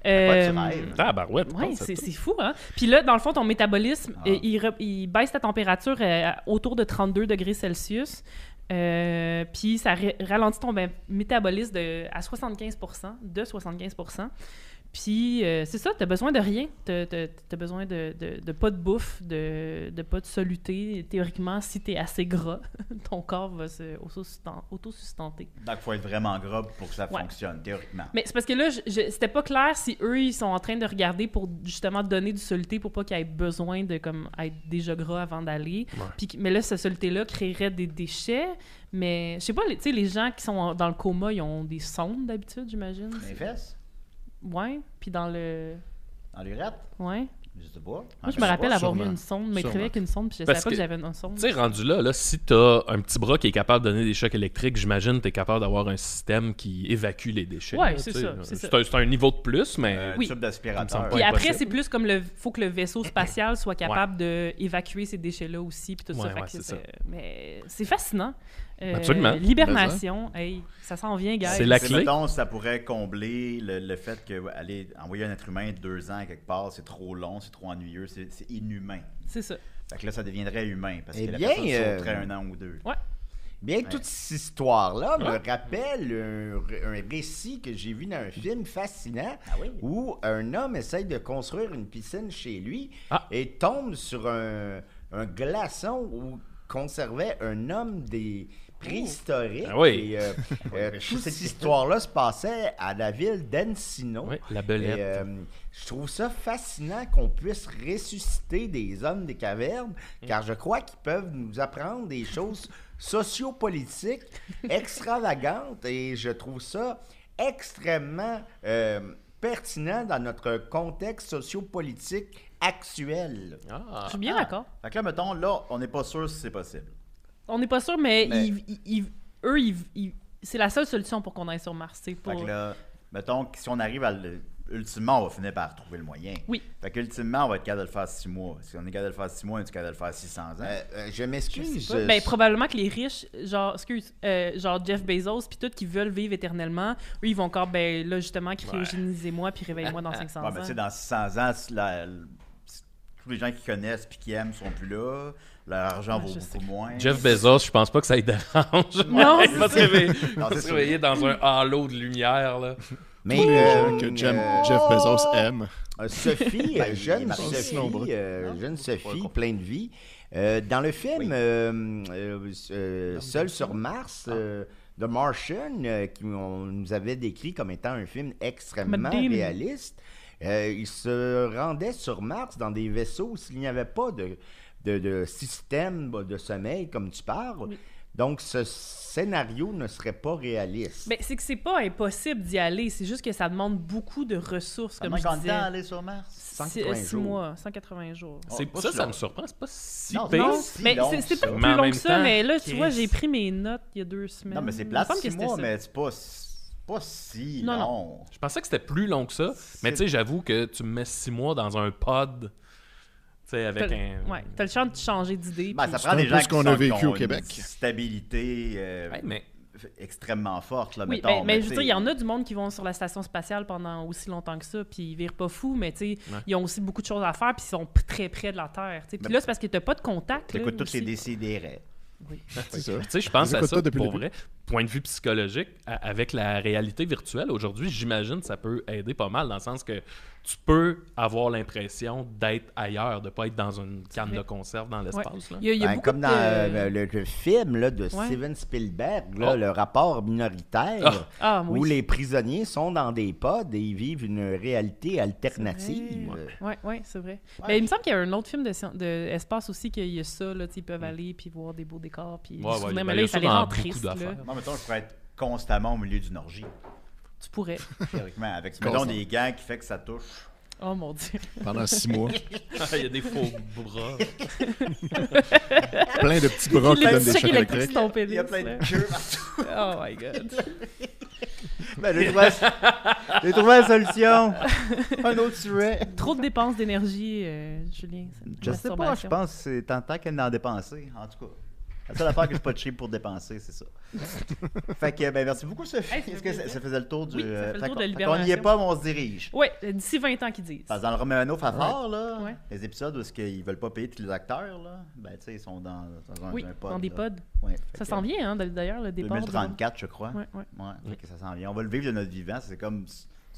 Pas Euh, rêves. tabarouette, Ouais, à c'est c'est fou, hein? Puis là, dans le fond, ton métabolisme, Ah. euh, il, re- il baisse ta température euh, autour de 32 degrés Celsius. Euh, puis ça ra- ralentit ton ben- métabolisme de, à 75 de 75 Puis euh, c'est ça, t'as besoin de rien. T'as as, besoin de, de, de pas de bouffe, de, de pas de soluté. Théoriquement, si t'es assez gras, *laughs* ton corps va se autosustenter. Donc, il faut être vraiment gras pour que ça Ouais. fonctionne, théoriquement. Mais c'est parce que là, je- je- c'était pas clair si eux, ils sont en train de regarder pour justement donner du soluté pour pas qu'ils aient besoin de comme être déjà gras avant d'aller. Mais là, ce soluté-là créerait des déchets. Mais je sais pas, les- tu sais, les gens qui sont en- dans le coma, ils ont des sondes d'habitude, j'imagine. Les fesses, Ouais. Puis dans le. dans l'urette, Ouais. je sais pas. Moi, je me rappelle pas, avoir eu sûrement. une sonde, mais Sûrement. avec une sonde, puis je Parce savais pas que que- j'avais une sonde. Tu sais, rendu là, là si t'as un petit bras qui est capable de donner des chocs électriques, j'imagine que t'es capable d'avoir un système qui évacue les déchets. Ouais, c'est ça, c'est ça. C'est un, un niveau de plus, mais... Un Oui. tube Ça me d'aspirateur. Puis après, c'est plus comme le faut que le vaisseau spatial soit capable de d'évacuer ces déchets-là aussi, puis tout ça. Ouais, Fait ouais, que c'est- ça. Mais c'est fascinant. Euh, Absolument. L'hibernation, hey, ça s'en vient, gars. C'est la clé. mettons, ça pourrait combler le, le fait que aller envoyer un être humain deux ans quelque part, c'est trop long, c'est trop ennuyeux, c'est, inhumain. C'est ça. Fait que là, ça deviendrait humain parce Eh que la bien, personne euh, sauterait un an ou deux. Bien, toute cette histoire-là me Ouais. rappelle un, un récit que j'ai vu dans un film fascinant Ah oui? où un homme essaye de construire une piscine chez lui Ah. et tombe sur un, un glaçon où conservait un homme des préhistoriques. Ah oui. Et, euh, *laughs* euh, toute cette histoire-là se passait à la ville d'Encino. Oui, la Et, belette. euh, je trouve ça fascinant qu'on puisse ressusciter des hommes des cavernes, car je crois qu'ils peuvent nous apprendre des choses *laughs* sociopolitiques extravagantes et je trouve ça extrêmement euh, pertinent dans notre contexte sociopolitique actuel. Ah. Je suis bien Ah. d'accord. Fait que là, mettons, là, on n'est pas sûr si c'est possible. On n'est pas sûr, mais, Mais- ils- ils- ils- eux, ils- ils- c'est la seule solution pour qu'on aille sur Mars. C'est Fait pour... que là, mettons que si on arrive à le... Ultimement, on va finir par trouver le moyen. Oui. Fait qu'ultimement, on va être capable de le faire six mois. Si on est capable de le faire six mois, on est capable de le faire 600 ans. Euh, euh, je Je m'excuse. pas. Ben, probablement que les riches, genre, excuse, euh, genre Jeff Bezos, puis tout, qui veulent vivre éternellement, eux, ils vont encore, ben là, justement, cryogénisez-moi, puis réveille-moi dans 500 Ouais, ans. ben, tu sais, dans 600 ans, la- tous les gens qui connaissent et qui aiment sont plus là. Leur argent Ouais, vaut beaucoup sais. moins. Jeff Bezos, je pense pas que ça lui dérange. Non, *laughs* il va se réveiller, dans un halo de lumière. Là. Mais Tous les gens euh, que euh, Jeff Bezos aime. Euh, Sophie, *laughs* euh, jeune. Sophie, euh, jeune Sophie, compliqué. plein de vie. Euh, dans le film Oui. euh, euh, euh, Seul sur Mars, Ah. euh, The Martian, euh, qui on nous avait décrit comme étant un film extrêmement réaliste, euh, il se rendait sur Mars dans des vaisseaux s'il n'y avait pas de, de, de système de sommeil comme tu parles. Oui. Donc, ce scénario ne serait pas réaliste. Ben, c'est que c'est pas impossible d'y aller, c'est juste que ça demande beaucoup de ressources, comme Comment je disais. aller sur Mars? Six- 180 six jours. mois, 180 jours. Oh, C'est- pas ça, si ça me surprend. C'est pas si Non, pire. non, Non, si mais long, c'est- Mais plus long que ça, temps, mais là, tu vois, j'ai pris mes notes il y a deux semaines. Non, mais c'est six c'était mois, ça. mais c'est pas, c'est pas si Non, non. long. Je pensais que c'était plus long que ça. Mais tu sais, j'avoue que tu me mets six mois dans un pod, sais, avec T'as- un... Ouais, t'as le chance de changer d'idée. Ben, puis- ça C'est prend des gens ce qu'on a vécu au Québec. Stabilité euh, Ouais, mais extrêmement forte, là, Oui, mettons. mais, mais je veux tu dire, sais, il y en a du monde qui vont sur la station spatiale pendant aussi longtemps que ça, puis ils virent pas fous, mais tu sais, Ouais. ils ont aussi beaucoup de choses à faire, puis ils sont très près de la Terre. tu sais. Puis là, c'est parce que t'as pas de contact. là, T'écoutes toutes aussi. les décidérés. *laughs* C'est ça. Tu sais, je pense à ça pour vrai. Point de vue psychologique, avec la réalité virtuelle aujourd'hui, j'imagine que ça peut aider pas mal dans le sens que tu peux avoir l'impression d'être ailleurs, de pas être dans une canne de conserve dans l'espace. Il il Ben, comme de- dans euh, le, le film là, de Ouais. Steven Spielberg, là, Oh. le rapport minoritaire, Ah. Ah, où oui. les prisonniers sont dans des pods et ils vivent une réalité alternative. C'est Ouais, ouais, c'est vrai. Mais il me semble qu'il y a un autre film de, sci- de espace aussi qu'il y a ça, là, ils peuvent aller puis voir des beaux décors puis Mm. Ouais, ouais, souvenir, ben, mais il y là, tristes, là. d'affaires. Moi, mettons, je pourrais être constamment au milieu d'une orgie, Tu pourrais. théoriquement. Avec, mettons, des gants qui fait que ça touche Oh mon dieu. pendant six mois. *laughs* Il y a des faux bras. *laughs* Plein de petits bras qui donnent des chocs électriques Il y a plein de queues partout. Oh my god. *laughs* Ben, j'ai trouvé, j'ai trouvé la solution. Un autre sujet. Trop de dépenses d'énergie, euh, Julien. Je sais pas, je pense que c'est tentant qu'elle d'en dépenser, en tout cas. La seule affaire que je pas de cheap pour dépenser, c'est ça. *laughs* fait que, ben, merci beaucoup, Sophie. Hey, Est-ce que ça, faisait le tour du. Oui, ça fait le euh, tour fait de qu'on n'y est pas, mais on se dirige. Ouais, euh, d'ici 20 ans qu'ils disent. Parce que dans le Roméano Fafard, là, Ouais. les épisodes où est-ce ils veulent pas payer tous les acteurs, là, ben, tu sais, ils sont dans, dans un, Oui, un pod. dans des pods. Ouais, Ça s'en vient, hein, d'ailleurs, le départ. de- 2034, je crois. Ouais, ouais. Ouais, fait que ça s'en vient. On va le vivre de notre vivant. C'est comme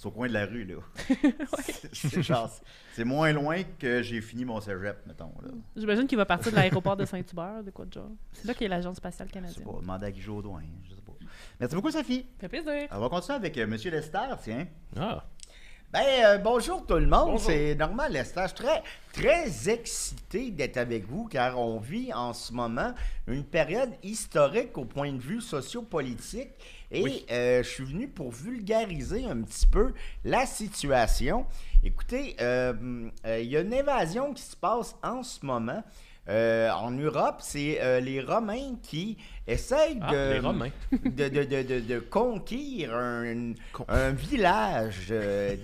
c'est au coin de la rue, là. *laughs* C'est- moins loin que j'ai fini mon cégep, mettons. Là. J'imagine qu'il va partir de l'aéroport de Saint-Hubert, de quoi de genre. C'est là qu'il y a l'Agence spatiale Je sais canadienne. pas, demander à Guy Jodoin, je sais pas. Merci beaucoup, Sophie. Ça fait plaisir. On va continuer avec euh, Monsieur Lester, tiens. Ah. Ben, euh, bonjour tout le monde, c'est. Je suis très, très excité d'être avec vous car on vit en ce moment une période historique au point de vue sociopolitique et Oui. euh, je suis venu pour vulgariser un petit peu la situation. Écoutez, euh, euh, il y a une invasion qui se passe en ce moment. Euh, en Europe, c'est euh, les Romains qui essayent Ah, de, les Romains. *laughs* de, de, de, de, de conquérir un, Con- un village euh,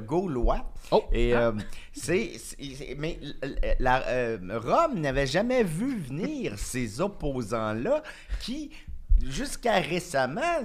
gaulois. Oh! Et euh, c'est, mais la, Rome n'avait jamais vu venir ces opposants-là qui jusqu'à récemment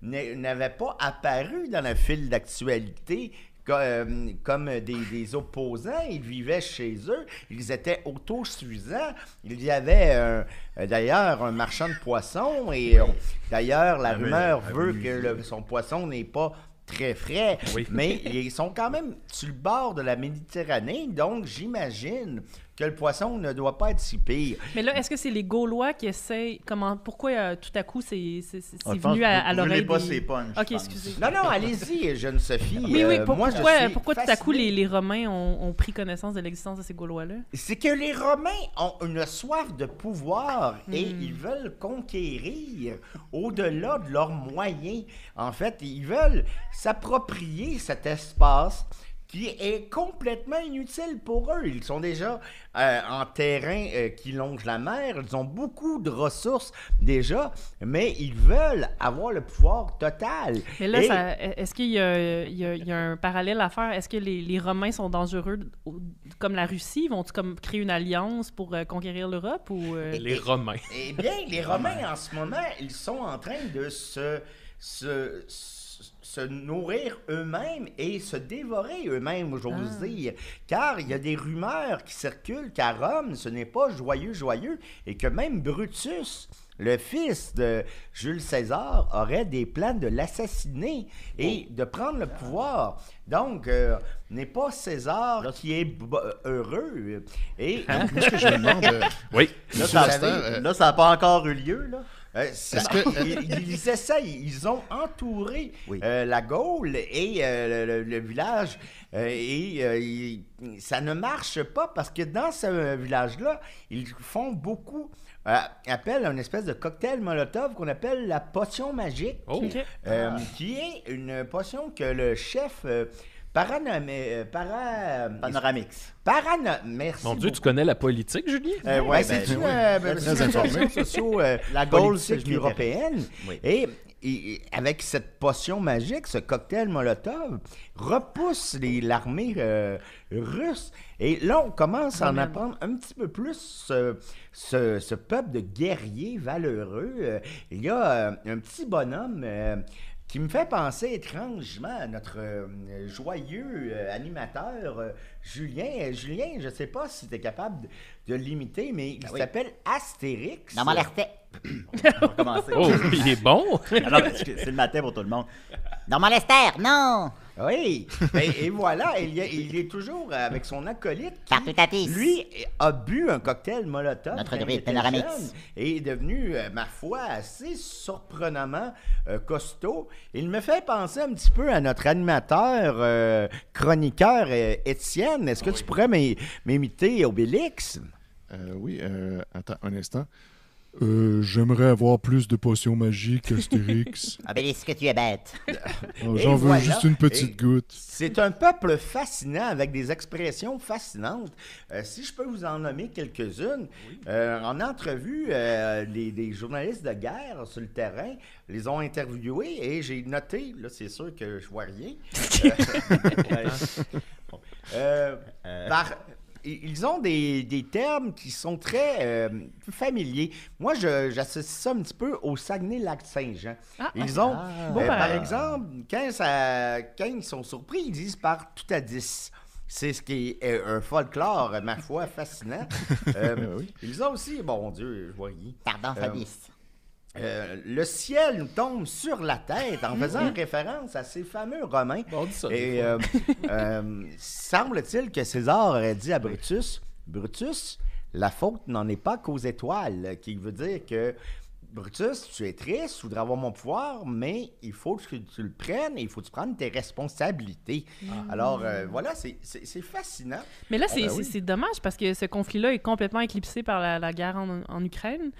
n'avaient pas apparu dans la file d'actualité comme des, des opposants. Ils vivaient chez eux, ils étaient autosuffisants. Il y avait euh, euh, d'ailleurs un marchand de poissons et euh, d'ailleurs la Ah rumeur veut que le- son poisson n'est pas très frais, Oui. mais ils sont quand même sur le bord de la Méditerranée, donc j'imagine que le poisson ne doit pas être si pire. Mais là, est-ce que c'est les Gaulois qui essayent. Comment, pourquoi euh, tout à coup c'est c'est- c'est- Ah, venu à, à l'oreille pas des... ses Ok, excusez. Non, non, allez-y, jeune Sophie. Oui, oui, Euh, pour- moi, je pourquoi, suis pourquoi tout à coup les, les Romains ont, ont pris connaissance de l'existence de ces Gaulois-là? C'est que les Romains ont une soif de pouvoir et Hmm. ils veulent conquérir au-delà de leurs moyens. En fait, ils veulent s'approprier cet espace qui est complètement inutile pour eux. Ils sont déjà euh, en terrain euh, qui longe la mer, ils ont beaucoup de ressources déjà, mais ils veulent avoir le pouvoir total. Mais là, Et- ça- est-ce qu'il y, a- il y a- il y a un parallèle à faire? Est-ce que les, les Romains sont dangereux comme la Russie? Vont-ils comme créer une alliance pour euh, conquérir l'Europe? ou euh, Les Romains. Eh bien, les Romains, en ce moment, ils sont en train de se, se, se- se nourrir eux-mêmes et se dévorer eux-mêmes, j'ose Ah. dire. Car il y a des rumeurs qui circulent qu'à Rome, ce n'est pas joyeux, joyeux, et que même Brutus, le fils de Jules César, aurait des plans de l'assassiner et de prendre le pouvoir. Donc, euh, n'est pas César qui est b- heureux. Et Moi, ce que je me demande, euh, Oui. Euh, là, ça n'a pas encore eu lieu, là. Euh, que- ils, ils essayent, ils ont entouré Oui. euh, la Gaule et euh, le, village. Euh, et euh, ça ne marche pas parce que dans ce village-là, ils font beaucoup euh, appel à une espèce de cocktail Molotov qu'on appelle la potion magique, Oh. Euh, qui est une potion que le chef euh, paranomé, euh, para, Panoramix. parano- merci Mon Dieu, tu connais la politique, Julien? Euh, ouais, Ouais, c'est ben, une oui. euh, ben, c'est une socio, euh, La politique européenne. Oui. Et, avec cette potion magique, ce cocktail Molotov repousse les- l'armée euh, russe. Et là, on commence à en apprendre un petit peu plus ce, ce- ce peuple de guerriers valeureux. Euh, il y a euh, un petit bonhomme. Qui me fait penser étrangement à notre euh, joyeux euh, animateur euh, Julien. Julien, je ne sais pas si tu es capable de, de l'imiter, mais il oui. s'appelle Astérix. Non, l'alertait. On va recommencer. *laughs* Oh, il est bon! *laughs* Que c'est le matin pour tout le monde. Lester, non! Oui, et, et voilà, il, y a- il est toujours avec son acolyte qui, Partout à pisse. lui, a bu un cocktail Molotov. Notre quand il druide était Panoramix. jeune Et est devenu, euh, ma foi, assez surprenamment euh, costaud. Il me fait penser un petit peu à notre animateur, euh, chroniqueur euh, Étienne. Est-ce que tu pourrais m'im- m'imiter Obélix? euh, oui, euh, attends un instant. Euh, J'aimerais avoir plus de potions magiques, Astérix. *laughs* Ah ben, est-ce que tu es bête? *laughs* Et J'en veux voilà. juste une petite Et- goutte. C'est un peuple fascinant avec des expressions fascinantes. Euh, si je peux vous en nommer quelques-unes, euh, en entrevue, euh, les, des journalistes de guerre sur le terrain les ont interviewés et j'ai noté, là c'est sûr que je vois rien. *laughs* Euh, euh, par- ils ont des, des termes qui sont très euh, familiers. Moi, je- j'associe ça un petit peu au Saguenay-Lac-Saint-Jean. Ah, Ils ont, Bon, euh, ben, par euh, exemple, quand, ça, quand ils sont surpris, ils disent par tout à 10. C'est ce qui est un folklore, ma foi, fascinant. *laughs* Euh, Oui. Ils ont aussi, bon Dieu, je vois rien. Pardon, Euh, Fabrice. Euh, le ciel nous tombe sur la tête en faisant référence à ces fameux Romains. Bon, on dit ça. Et euh, euh, semble-t-il que César aurait dit à Brutus Brutus, la faute n'en est pas qu'aux étoiles, qui veut dire que Brutus, tu es triste, tu voudrais avoir mon pouvoir, mais il faut que tu le prennes et il faut que tu prennes tes responsabilités. Alors euh, voilà, c'est- fascinant. Mais là, c'est ben oui. c'est- c'est dommage parce que ce conflit-là est complètement éclipsé par la, la guerre en, en Ukraine.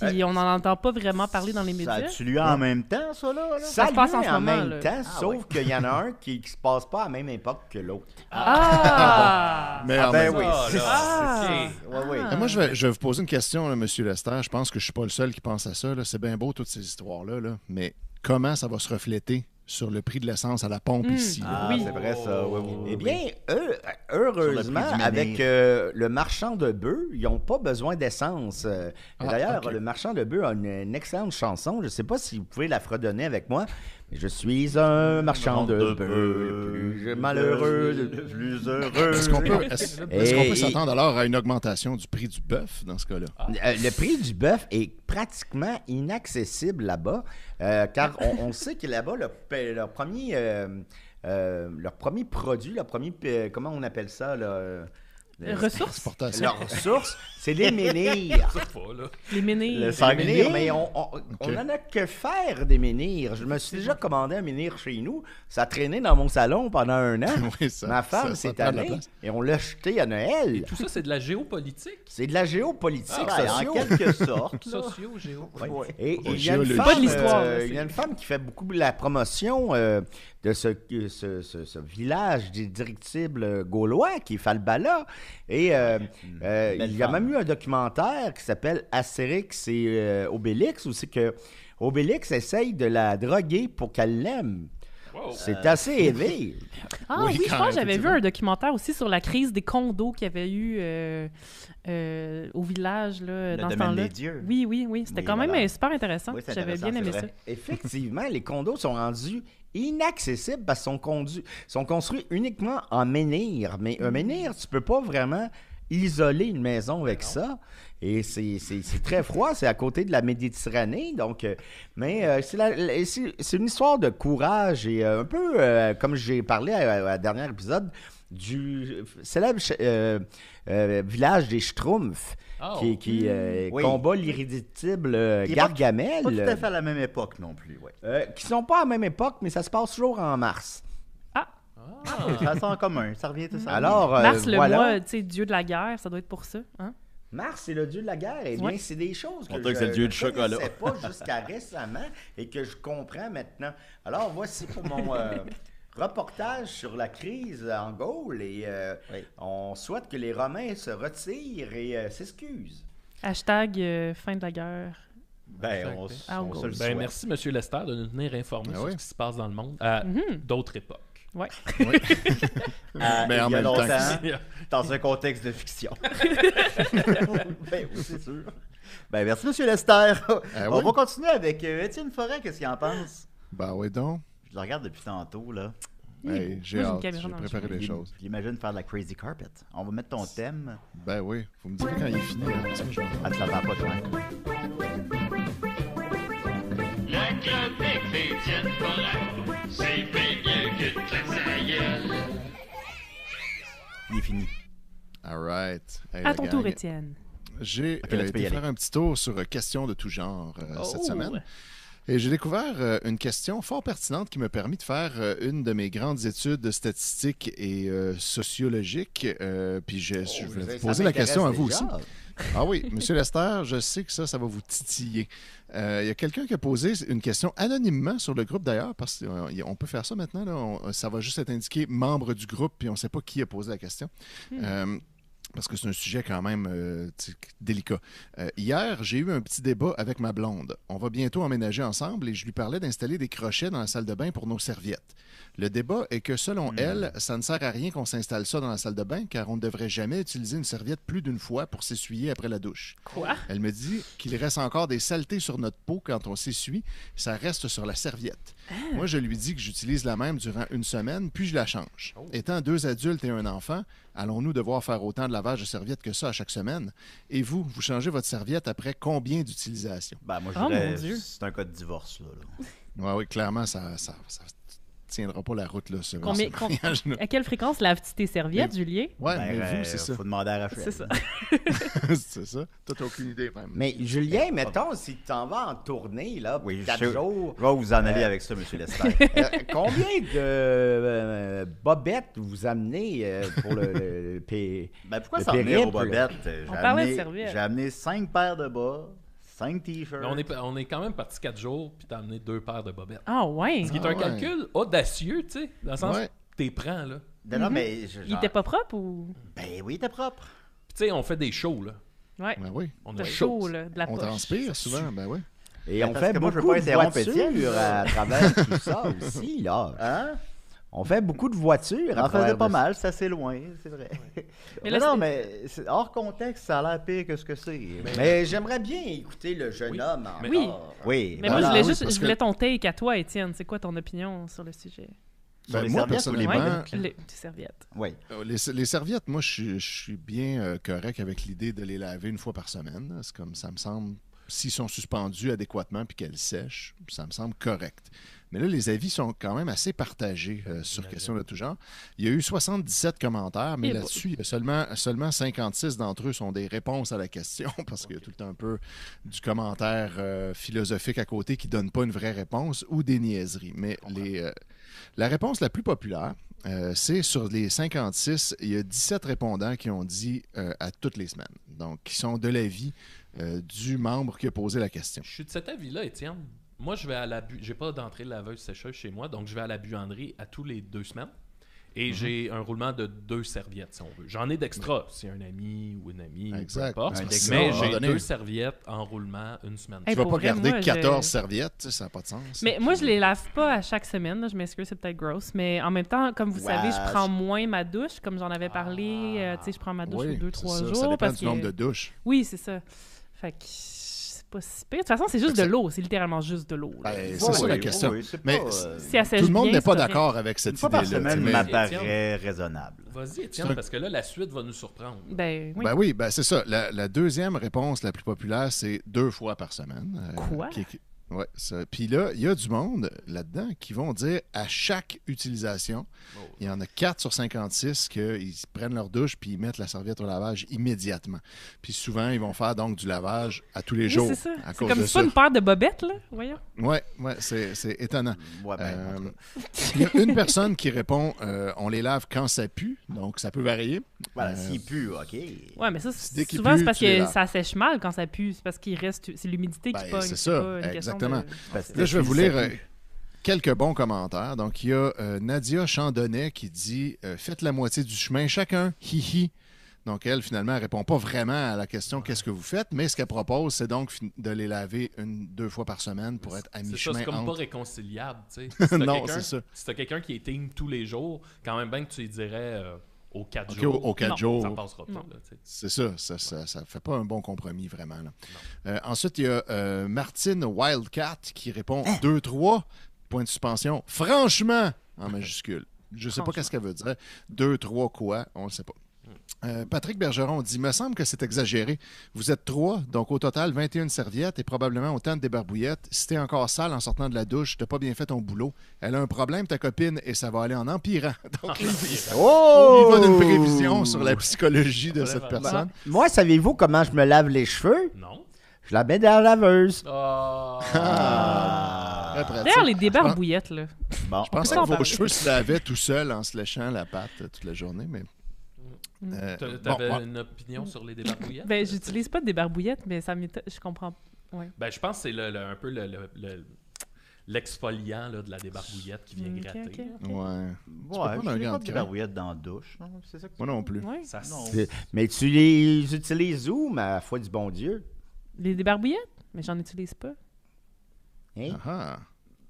Puis Euh, on n'en entend pas vraiment parler dans les Ça médias. a-tu lieu en même temps, ça, là? là? Ça, se passe en lieu ce en moment, même là. temps, Ah, sauf ouais. qu'il y en a un qui ne se passe pas à la même époque que l'autre. *laughs* Ah! Mais Ah, en ben oui, Ah. Ouais, ouais. Moi, je vais, je vais vous poser une question, là, Monsieur Lester. Je pense que je suis pas le seul qui pense à ça. là. C'est bien beau, toutes ces histoires-là. là. Mais comment ça va se refléter sur le prix de l'essence à la pompe Mm. ici? Ah, Oui. c'est vrai, ça. Oui, oui, oui, Eh bien, eux, heureusement, avec euh, le marchand de bœufs, ils n'ont pas besoin d'essence. Euh, Ah, D'ailleurs, le marchand de bœufs a une, une excellente chanson. Je ne sais pas si vous pouvez la fredonner avec moi. Je suis un marchand de bœufs, le plus malheureux, le plus heureux. Est-ce qu'on peut, est-ce- est-ce qu'on Et- peut s'attendre alors à une augmentation du prix du bœuf dans ce cas-là? Euh, le prix du bœuf est pratiquement inaccessible là-bas, euh, car on, on *laughs* sait que là-bas, le, leur, premier, euh, euh, leur premier produit, leur premier, comment on appelle ça, là, euh, Ressources? Exportation. leur ressource, c'est les *laughs* menhirs. Les menhirs. Le Les menhirs, mais on, on, on en a que faire des menhirs. Je me suis déjà commandé un menhir chez nous. Ça a traîné dans mon salon pendant un an. *laughs* Oui, ça- Ma femme s'est de allée et on l'a jeté à Noël. Tout ça, c'est de la géopolitique? C'est de la géopolitique Ah, sociale. en quelque *laughs* sorte. là. Socio, géo. Ouais. Et il y a une femme, Pas de l'histoire, euh, il y a une femme qui fait beaucoup la promotion euh, de ce, ce, ce- ce village des directibles euh, gaulois qui est Falbala. Et euh, euh, il y a même eu un documentaire qui s'appelle Astérix et euh, Obélix, où c'est que Obélix essaye de la droguer pour qu'elle l'aime. C'est assez élevé. Ah Oui, oui, je quand pense que j'avais vu un documentaire aussi sur la crise des condos qu'il y avait eu euh, euh, au village là, Le dans ce domaine temps-là. des dieux. Oui, oui, oui. C'était Oui, quand même voilà. euh, super intéressant. Oui, J'avais bien aimé ça. Effectivement, les condos sont rendus inaccessibles parce qu'ils sont, construits uniquement en menhir. Mais un menhir, tu peux pas vraiment isoler une maison avec ça. Et c'est très froid, c'est à côté de la Méditerranée. Donc, euh, mais euh, c'est une histoire de courage et euh, un peu, euh, comme j'ai parlé à, à- dernier épisode, du célèbre village des Schtroumpfs Ah, qui, qui, euh, Oui. combat l'irréductible euh, est pas- Gargamel. Pas tout à fait à la même époque non plus, ouais. Euh, qui sont pas à la même époque, mais ça se passe toujours en mars. Ah. Ça sent en commun, ça revient tout ça. Alors, euh, Mars, le voilà. mois, tu sais, dieu de la guerre, ça doit être pour ça. Hein? Mars, c'est le dieu de la guerre. Eh bien, Ouais. c'est des choses que On je que c'est le dieu ne du chocolat. connaissais pas jusqu'à récemment et que je comprends maintenant. Alors, voici pour mon euh, *laughs* reportage sur la crise en Gaule et euh, Oui. on souhaite que les Romains se retirent et euh, s'excusent. Hashtag euh, fin de la guerre. Ben, on, Ah, on se le Ben, merci, Monsieur Lester, de nous tenir informés Ah sur oui. ce qui se passe dans le monde à Mhm. d'autres époques. Ouais. *laughs* Ah, *laughs* Mais en même temps dans un contexte de fiction. *laughs* ben oui, c'est sûr. Ben merci, Monsieur Lester. Ah On oui? va continuer avec euh, Étienne Forêt, qu'est-ce qu'il en pense? Ben oui donc. Je le regarde depuis tantôt, là. Hey, j'ai hâte. J'ai préparé des choses. puis imagine faire de la crazy carpet. On va mettre ton thème. Ben oui. Vous me direz quand il est fini. hein. Ah, tu l'attends pas, toi. La chronique d'Étienne Forêt, c'est bien mieux que de claquer sa gueule. Il est fini. All right. Hey, À la ton gang. tour, Étienne. J'ai Ok, là, euh, été aller. faire un petit tour sur euh, questions de tout genre euh, cette Oh! semaine. Et j'ai découvert euh, une question fort pertinente qui m'a permis de faire euh, une de mes grandes études statistiques et euh, sociologiques. Euh, puis je, je Oh, vais ça vous poser la question à vous aussi. Ah oui, Monsieur Lester, je sais que ça, ça va vous titiller. Euh, Il y a quelqu'un qui a posé une question anonymement sur le groupe d'ailleurs, parce qu'on peut faire ça maintenant. là. On- ça va juste être indiqué membre du groupe, puis on ne sait pas qui a posé la question. Euh, parce que c'est un sujet quand même euh, délicat. Euh, hier, j'ai eu un petit débat avec ma blonde. On va bientôt emménager ensemble et je lui parlais d'installer des crochets dans la salle de bain pour nos serviettes. Le débat est que selon elle, ça ne sert à rien qu'on s'installe ça dans la salle de bain car on ne devrait jamais utiliser une serviette plus d'une fois pour s'essuyer après la douche. Quoi? Elle me dit qu'il reste encore des saletés sur notre peau quand on s'essuie, ça reste sur la serviette. Moi, je lui dis que j'utilise la même durant une semaine, puis je la change. Étant deux adultes et un enfant, allons-nous devoir faire autant de lavage de serviettes que ça à chaque semaine? Et vous, vous changez votre serviette après combien d'utilisations? Ben, moi, je Oh, dirais, mon Dieu. c'est un cas de divorce, là. là. Oui, oui, clairement, ça, ça, ça tiendra pas la route, là, ce, Combien- ce mariage-là. À quelle fréquence laves-tu tes serviettes, Julien? Ouais, Ben, mais euh, vous, c'est ça. Faut demander à Rachel. C'est ça. *laughs* c'est ça. Toi, t'as aucune idée, même. Mais Julien, mettons, si tu t'en vas en tournée, là, pour Oui, je jours, Je vais vous en aller Euh, avec ça, Monsieur Lester. *laughs* euh, combien de euh, bobettes vous amenez euh, pour le, le- le P- *laughs* Ben, pourquoi s'en venir aux bobettes? J'ai On parlait de amené- serviettes. J'ai amené cinq paires de bas, t-shirts. Mais on, est, on est quand même parti 4 jours, puis t'as amené deux paires de bobettes. Ah ouais? Ce qui est Ah un ouais. calcul audacieux, tu sais, dans le sens Ouais. que t'es prends, là. Non, non, mais... je- Il était pas propre ou... Ben oui, il était propre. Puis tu sais, on fait des shows, là. Ouais. Ben oui. On a chaud, là, de la On poche. transpire souvent, ben oui. Et Ben, on fait que moi, je veux beaucoup pas de voitures à travers tout ça aussi, là. Hein? On fait beaucoup de voitures On en faisait pas de- mal, c'est assez loin, c'est vrai. Mais Mais, là, non, mais hors contexte, ça a l'air pire que ce que c'est. Mais j'aimerais bien écouter le jeune Oui. homme Mais- Oui. encore. Oui. Mais ben moi, je voulais oui, juste, je que- voulais ton take à toi, Étienne. C'est quoi ton opinion sur le sujet? Sur Ben, les moi, serviettes ou les personnellement? Les, tes serviettes. Oui. Euh, Les, les serviettes, moi, je suis- je suis bien euh, correct avec l'idée de les laver une fois par semaine. C'est comme ça me semble, s'ils sont suspendus adéquatement puis qu'elles sèchent, ça me semble correct. Mais là, les avis sont quand même assez partagés euh, sur questions de tout genre. Il y a eu 77 commentaires, mais Eh là-dessus, il y a seulement, seulement 56 d'entre eux sont des réponses à la question, *laughs* parce qu'il y a tout le temps un peu du commentaire euh, philosophique à côté qui donne pas une vraie réponse ou des niaiseries. Mais les, euh, la réponse la plus populaire, euh, c'est sur les 56, il y a 17 répondants qui ont dit euh, à toutes les semaines. Donc, qui sont de l'avis euh, du membre qui a posé la question. Je suis de cet avis-là, Étienne. Moi, je vais à la bu... J'ai pas d'entrée laveuse sécheuse chez moi, donc je vais à la buanderie à tous les deux semaines. Et Mhm. j'ai un roulement de deux serviettes, si on veut. J'en ai d'extra, si un ami ou une amie, Exact. peu importe. Un Mais j'ai donné. deux serviettes en roulement une semaine. Hey, Tu vas pas garder moi, je- 14 serviettes, tu sais, ça n'a pas de sens. Mais moi, je les lave pas à chaque semaine. là. Je m'excuse, c'est peut-être gross. Mais en même temps, comme vous Ouais, savez, je prends moins ma douche. Comme j'en avais parlé, euh, tu sais, je prends ma douche Oui, aux deux, trois ça, jours. Ça dépend parce du nombre que- de douches. Oui, c'est ça. Fait que pas si pire. De toute façon, c'est juste de l'eau. C'est littéralement juste de l'eau. Ben, Oui, c'est ça la question. oui, Mais euh, Si Tout le monde n'est pas d'accord avec cette Une fois par idée-là. mais- m'apparaît raisonnable. Vas-y, Étienne, parce que là, la suite va nous surprendre. Ben oui. Ben oui, ben c'est ça. La, la deuxième réponse la plus populaire, c'est deux fois par semaine. euh, Quoi? qui- qui- ouais, ça. Puis là, il y a du monde là-dedans qui vont dire à chaque utilisation, Oh. il y en a 4 sur 56 qu'ils prennent leur douche puis ils mettent la serviette au lavage immédiatement. Puis souvent, ils vont faire donc du lavage à tous les Oui, jours. c'est ça. À C'est comme de c'est pas ça. une paire de bobettes, là. Voyons. Ouais, ouais, c'est c'est étonnant. Ouais, ben, Euh. Il y a une personne qui répond euh, on les lave quand ça pue, donc ça peut varier. Voilà, Euh, s'il pue, OK. Ouais, mais ça, souvent, pue, c'est parce que ça sèche mal quand ça pue. C'est parce qu'il reste. C'est l'humidité qui Ben, pogne. c'est c'est ça, pas une question exactement. de- que Là, je vais vous lire euh, quelques bons commentaires. Donc, il y a euh, Nadia Chandonnet qui dit euh, Faites la moitié du chemin chacun, hi-hi. Donc, elle, finalement, elle répond pas vraiment à la question qu'est-ce que vous faites, mais ce qu'elle propose, c'est donc de les laver une, deux fois par semaine pour être à mi-chemin c'est comme pas réconciliable, tu sais. Si *laughs* Non, c'est ça. Si t'as quelqu'un qui est team tous les jours, quand même bien que tu lui dirais euh, aux 4 OK, jours. aux, quatre Non, jours. Ça passera pas. C'est ça, ça, ça, ça fait pas un bon compromis vraiment. là. Euh, ensuite, il y a euh, Martine Wildcat qui répond Hein? 2-3, point de suspension. Franchement, en *laughs* majuscule. Je sais pas qu'est-ce qu'elle veut dire. 2-3 quoi, on ne sait pas. Euh, Patrick Bergeron dit Me semble que c'est exagéré. Vous êtes trois, donc au total 21 serviettes et probablement autant de débarbouillettes. Si t'es encore sale en sortant de la douche, t'as pas bien fait ton boulot. Elle a un problème, ta copine, et ça va aller en empirant. *laughs* Donc, Oh! il va d'une prévision sur la psychologie de cette personne. Moi, savez-vous comment je me lave les cheveux? Non. Je la mets dans la laveuse. Ah. Ah. Pratique. D'ailleurs, les débarbouillettes, là. Bon. Je pensais que vos parler. cheveux se lavaient tout seuls en se léchant la patte toute la journée, mais Euh, T'a- bon, T'avais ouais. une opinion sur les débarbouillettes? Ben, j'utilise pas des barbouillettes, mais ça m'étonne. Je comprends. Ouais. Ben, je pense que c'est le, le- un peu le- le- le- l'exfoliant là, de la débarbouillette qui vient Ok, gratter. ok, là. ok. Ouais. Ouais, prendre je un fais gant pas de de craie? barbouillette dans la douche. non? C'est ça que tu Moi non plus. Ouais. Ça Non. s- Mais tu les utilises où, ma foi du bon Dieu? Les des barbouillettes? Mais j'en utilise pas. Hein? Ah.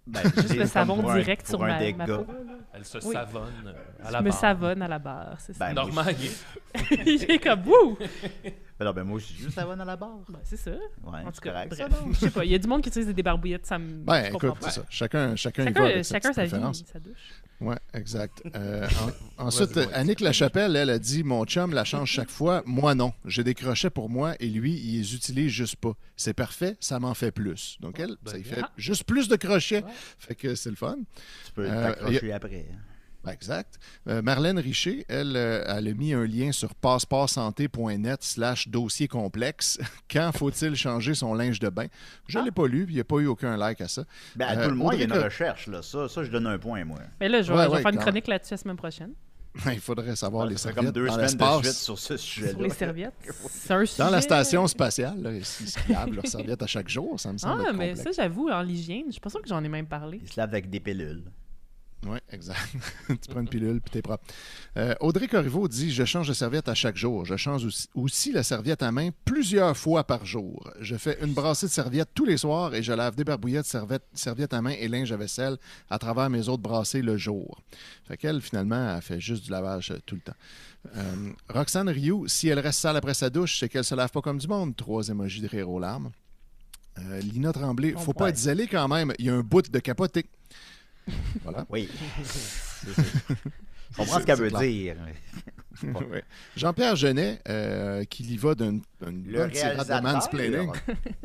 Ben, Juste le savon un- direct pour sur un ma, ma peau. Elle se Oui. savonne euh, à la Je me barre. savonne à la barre, c'est ça. Ben, Normand, moi, *laughs* il est- comme, wouh! *laughs* Ben non, ben moi, je suis juste savonne à la barre. Ben, c'est ça. Ouais, En tout c'est cas, correct, ça, *laughs* bref. non? Je sais pas, il y a du monde qui utilise des débarbouillettes, ça me. Ben, écoute, c'est ça. Chacun, chacun, y Chacun, va avec sa chacun sa vie, sa douche. Oui, exact. Euh, en- *laughs* ensuite. Annick Lachapelle, elle a dit Mon chum la change chaque fois. Moi, non. J'ai des crochets pour moi et lui, il les utilise juste pas. C'est parfait, ça m'en fait plus. Donc, elle, ben ça y bien. fait juste plus de crochets. Fait que c'est le fun. Tu peux Euh, t'accrocher après. hein. Ben, exact. Euh, Marlène Richer, elle, euh, elle a mis un lien sur passeportsanté.net slash dossier complexe. *laughs* Quand faut-il changer son linge de bain? Je ne l'ai pas lu, puis il n'y a pas eu aucun like à ça. Ben, à Euh, tout le moins, il y a une recherche. Là. Ça, ça, je donne un point, moi. Mais là, je vais, Ouais, ouais, faire une chronique là-dessus la semaine prochaine. *laughs* Il faudrait savoir les serviettes comme deux dans semaines de l'espace. suite sur ce sujet-là. Sur les serviettes. *laughs* C'est un Dans la station spatiale, là, ils se lavent leurs serviettes à chaque jour, ça me semble Ah, mais complexe. ça, j'avoue, en l'hygiène, je suis pas sûre que j'en ai même parlé. Il se lave avec des pilules. Oui, exact. *laughs* tu prends une pilule puis t'es propre. Euh, Audrey Corriveau dit Je change de serviette à chaque jour. Je change aussi, aussi la serviette à main plusieurs fois par jour. Je fais une brassée de serviettes tous les soirs et je lave des barbouillettes, serviettes, serviettes à main et linge à vaisselle à travers mes autres brassées le jour. Fait qu'elle, finalement, elle fait juste du lavage euh, tout le temps. Euh, Roxane Rioux, si elle reste sale après sa douche, c'est qu'elle se lave pas comme du monde. Trois émojis de rire aux larmes. Euh, Lina Tremblay, faut pas être zélé quand même. Il y a un bout de capoté. Voilà. Oui. *laughs* Comprends ce qu'elle veut clair. dire. *laughs* Ouais. Jean-Pierre Genet, euh, qui y va d'une bonne tirade de mansplaining,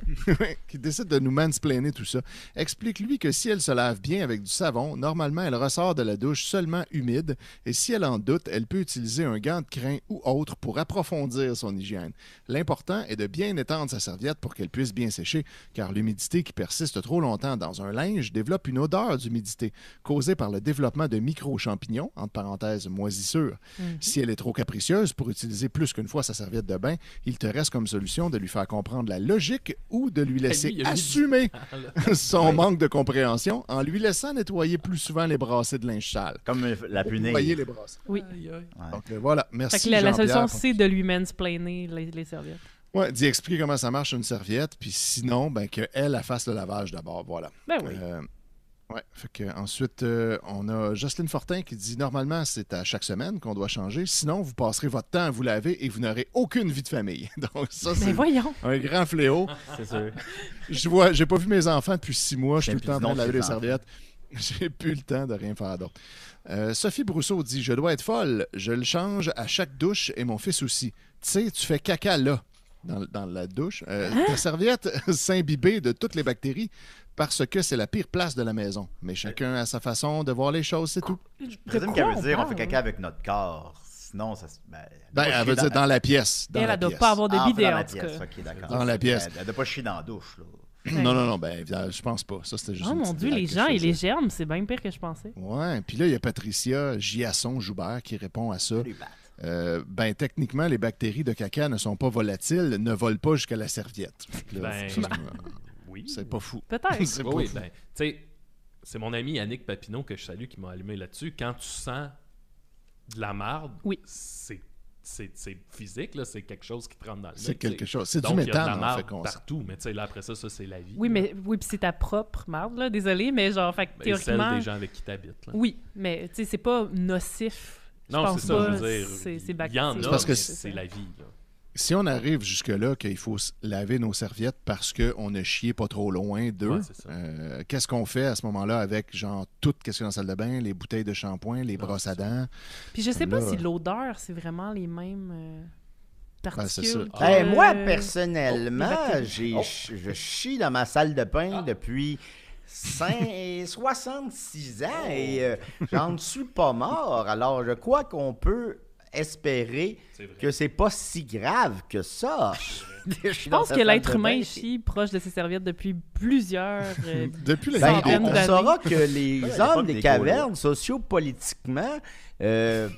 *laughs* qui décide de nous mansplainer tout ça, explique-lui que si elle se lave bien avec du savon, normalement, elle ressort de la douche seulement humide et si elle en doute, elle peut utiliser un gant de crin ou autre pour approfondir son hygiène. L'important est de bien étendre sa serviette pour qu'elle puisse bien sécher, car l'humidité qui persiste trop longtemps dans un linge développe une odeur d'humidité causée par le développement de micro-champignons, entre parenthèses moisissures. Si elle est trop capricieuse pour utiliser plus qu'une fois sa serviette de bain, il te reste comme solution de lui faire comprendre la logique ou de lui laisser mis du assumer *laughs* son manque de compréhension en lui laissant nettoyer plus souvent les brassées de linge sale. Comme la punir. Nettoyer les brassées. Oui. Ouais. Donc euh, voilà, merci. Fait que la, solution, pour- c'est de lui mansplainer les, les serviettes. Ouais, d'y expliquer comment ça marche une serviette, puis sinon, ben, qu'elle elle fasse le lavage d'abord. Voilà. Ben oui. Euh, ouais, fait que ensuite, euh, on a Jocelyne Fortin qui dit normalement, c'est à chaque semaine qu'on doit changer. Sinon, vous passerez votre temps à vous laver et vous n'aurez aucune vie de famille. *laughs* Donc, ça, c'est voyons. un grand fléau. C'est sûr. Je vois, j'ai pas vu mes enfants depuis six mois. Je suis tout le temps en train de laver les serviettes. *laughs* J'ai plus le temps de rien faire d'autre. Euh, Sophie Brousseau dit Je dois être folle. Je le change à chaque douche et mon fils aussi. Tu sais, tu fais caca là, dans, dans la douche. Euh, Ta serviette *laughs* s'imbibée de toutes les bactéries parce que c'est la pire place de la maison. Mais chacun a sa façon de voir les choses, c'est tout. Je présume qu'elle veut dire on fait caca avec notre corps. Sinon, ça se. Ben, Ben, elle chier veut dire dans la pièce. Dans Elle, elle doit pas avoir de Ah, bidet, dans en la tout pièce. cas. Dans la pièce. Elle, elle doit pas chier dans la douche. Là. Non, non, non, ben, je pense pas. Ça, c'était juste Oh mon Dieu, les gens et les germes, c'est bien pire que je pensais. Ouais, puis là, il y a Patricia Giasson Joubert qui répond à ça. Battes. Euh, ben, techniquement, les bactéries de caca ne sont pas volatiles, ne volent pas jusqu'à la serviette. Là, Ben, ça, *laughs* Oui. c'est pas fou. Peut-être. *laughs* C'est Oui, ben, tu sais, c'est mon ami Yannick Papineau que je salue qui m'a allumé là-dessus. Quand tu sens de la marde, Oui. c'est c'est c'est physique, là, c'est quelque chose qui te rentre dans le C'est quelque chose. C'est du la en fait, qu'on sent. partout, mais tu sais, là, après ça, ça, c'est la vie. Oui, là. mais oui, puis c'est ta propre marde, là. Désolé, mais genre, fait Ben, celle théoriquement. des gens avec qui t'habites. là. Oui, mais tu sais, c'est pas nocif. Non, c'est ça, pas. je veux dire. C'est Il y en a, parce que mais c'est- la vie. là. Si on arrive jusque-là qu'il faut laver nos serviettes parce qu'on a chié pas trop loin d'eux, Ouais, euh, qu'est-ce qu'on fait à ce moment-là avec, genre, tout ce qu'il y a dans la salle de bain, les bouteilles de shampoing, les Non, brosses à dents? Puis je sais pas si l'odeur, c'est vraiment les mêmes euh, Ben, que- moi, les personnellement, Oh. je chie dans ma salle de bain depuis cin- 66 ans et euh, j'en suis pas mort. Alors, je crois qu'on peut espérer que c'est pas si grave que ça. *laughs* Je pense que l'être humain chie proche de ses serviettes depuis plusieurs. euh, *laughs* Depuis la Ben, on, saura que *laughs* les hommes des des cavernes, sociopolitiquement, euh,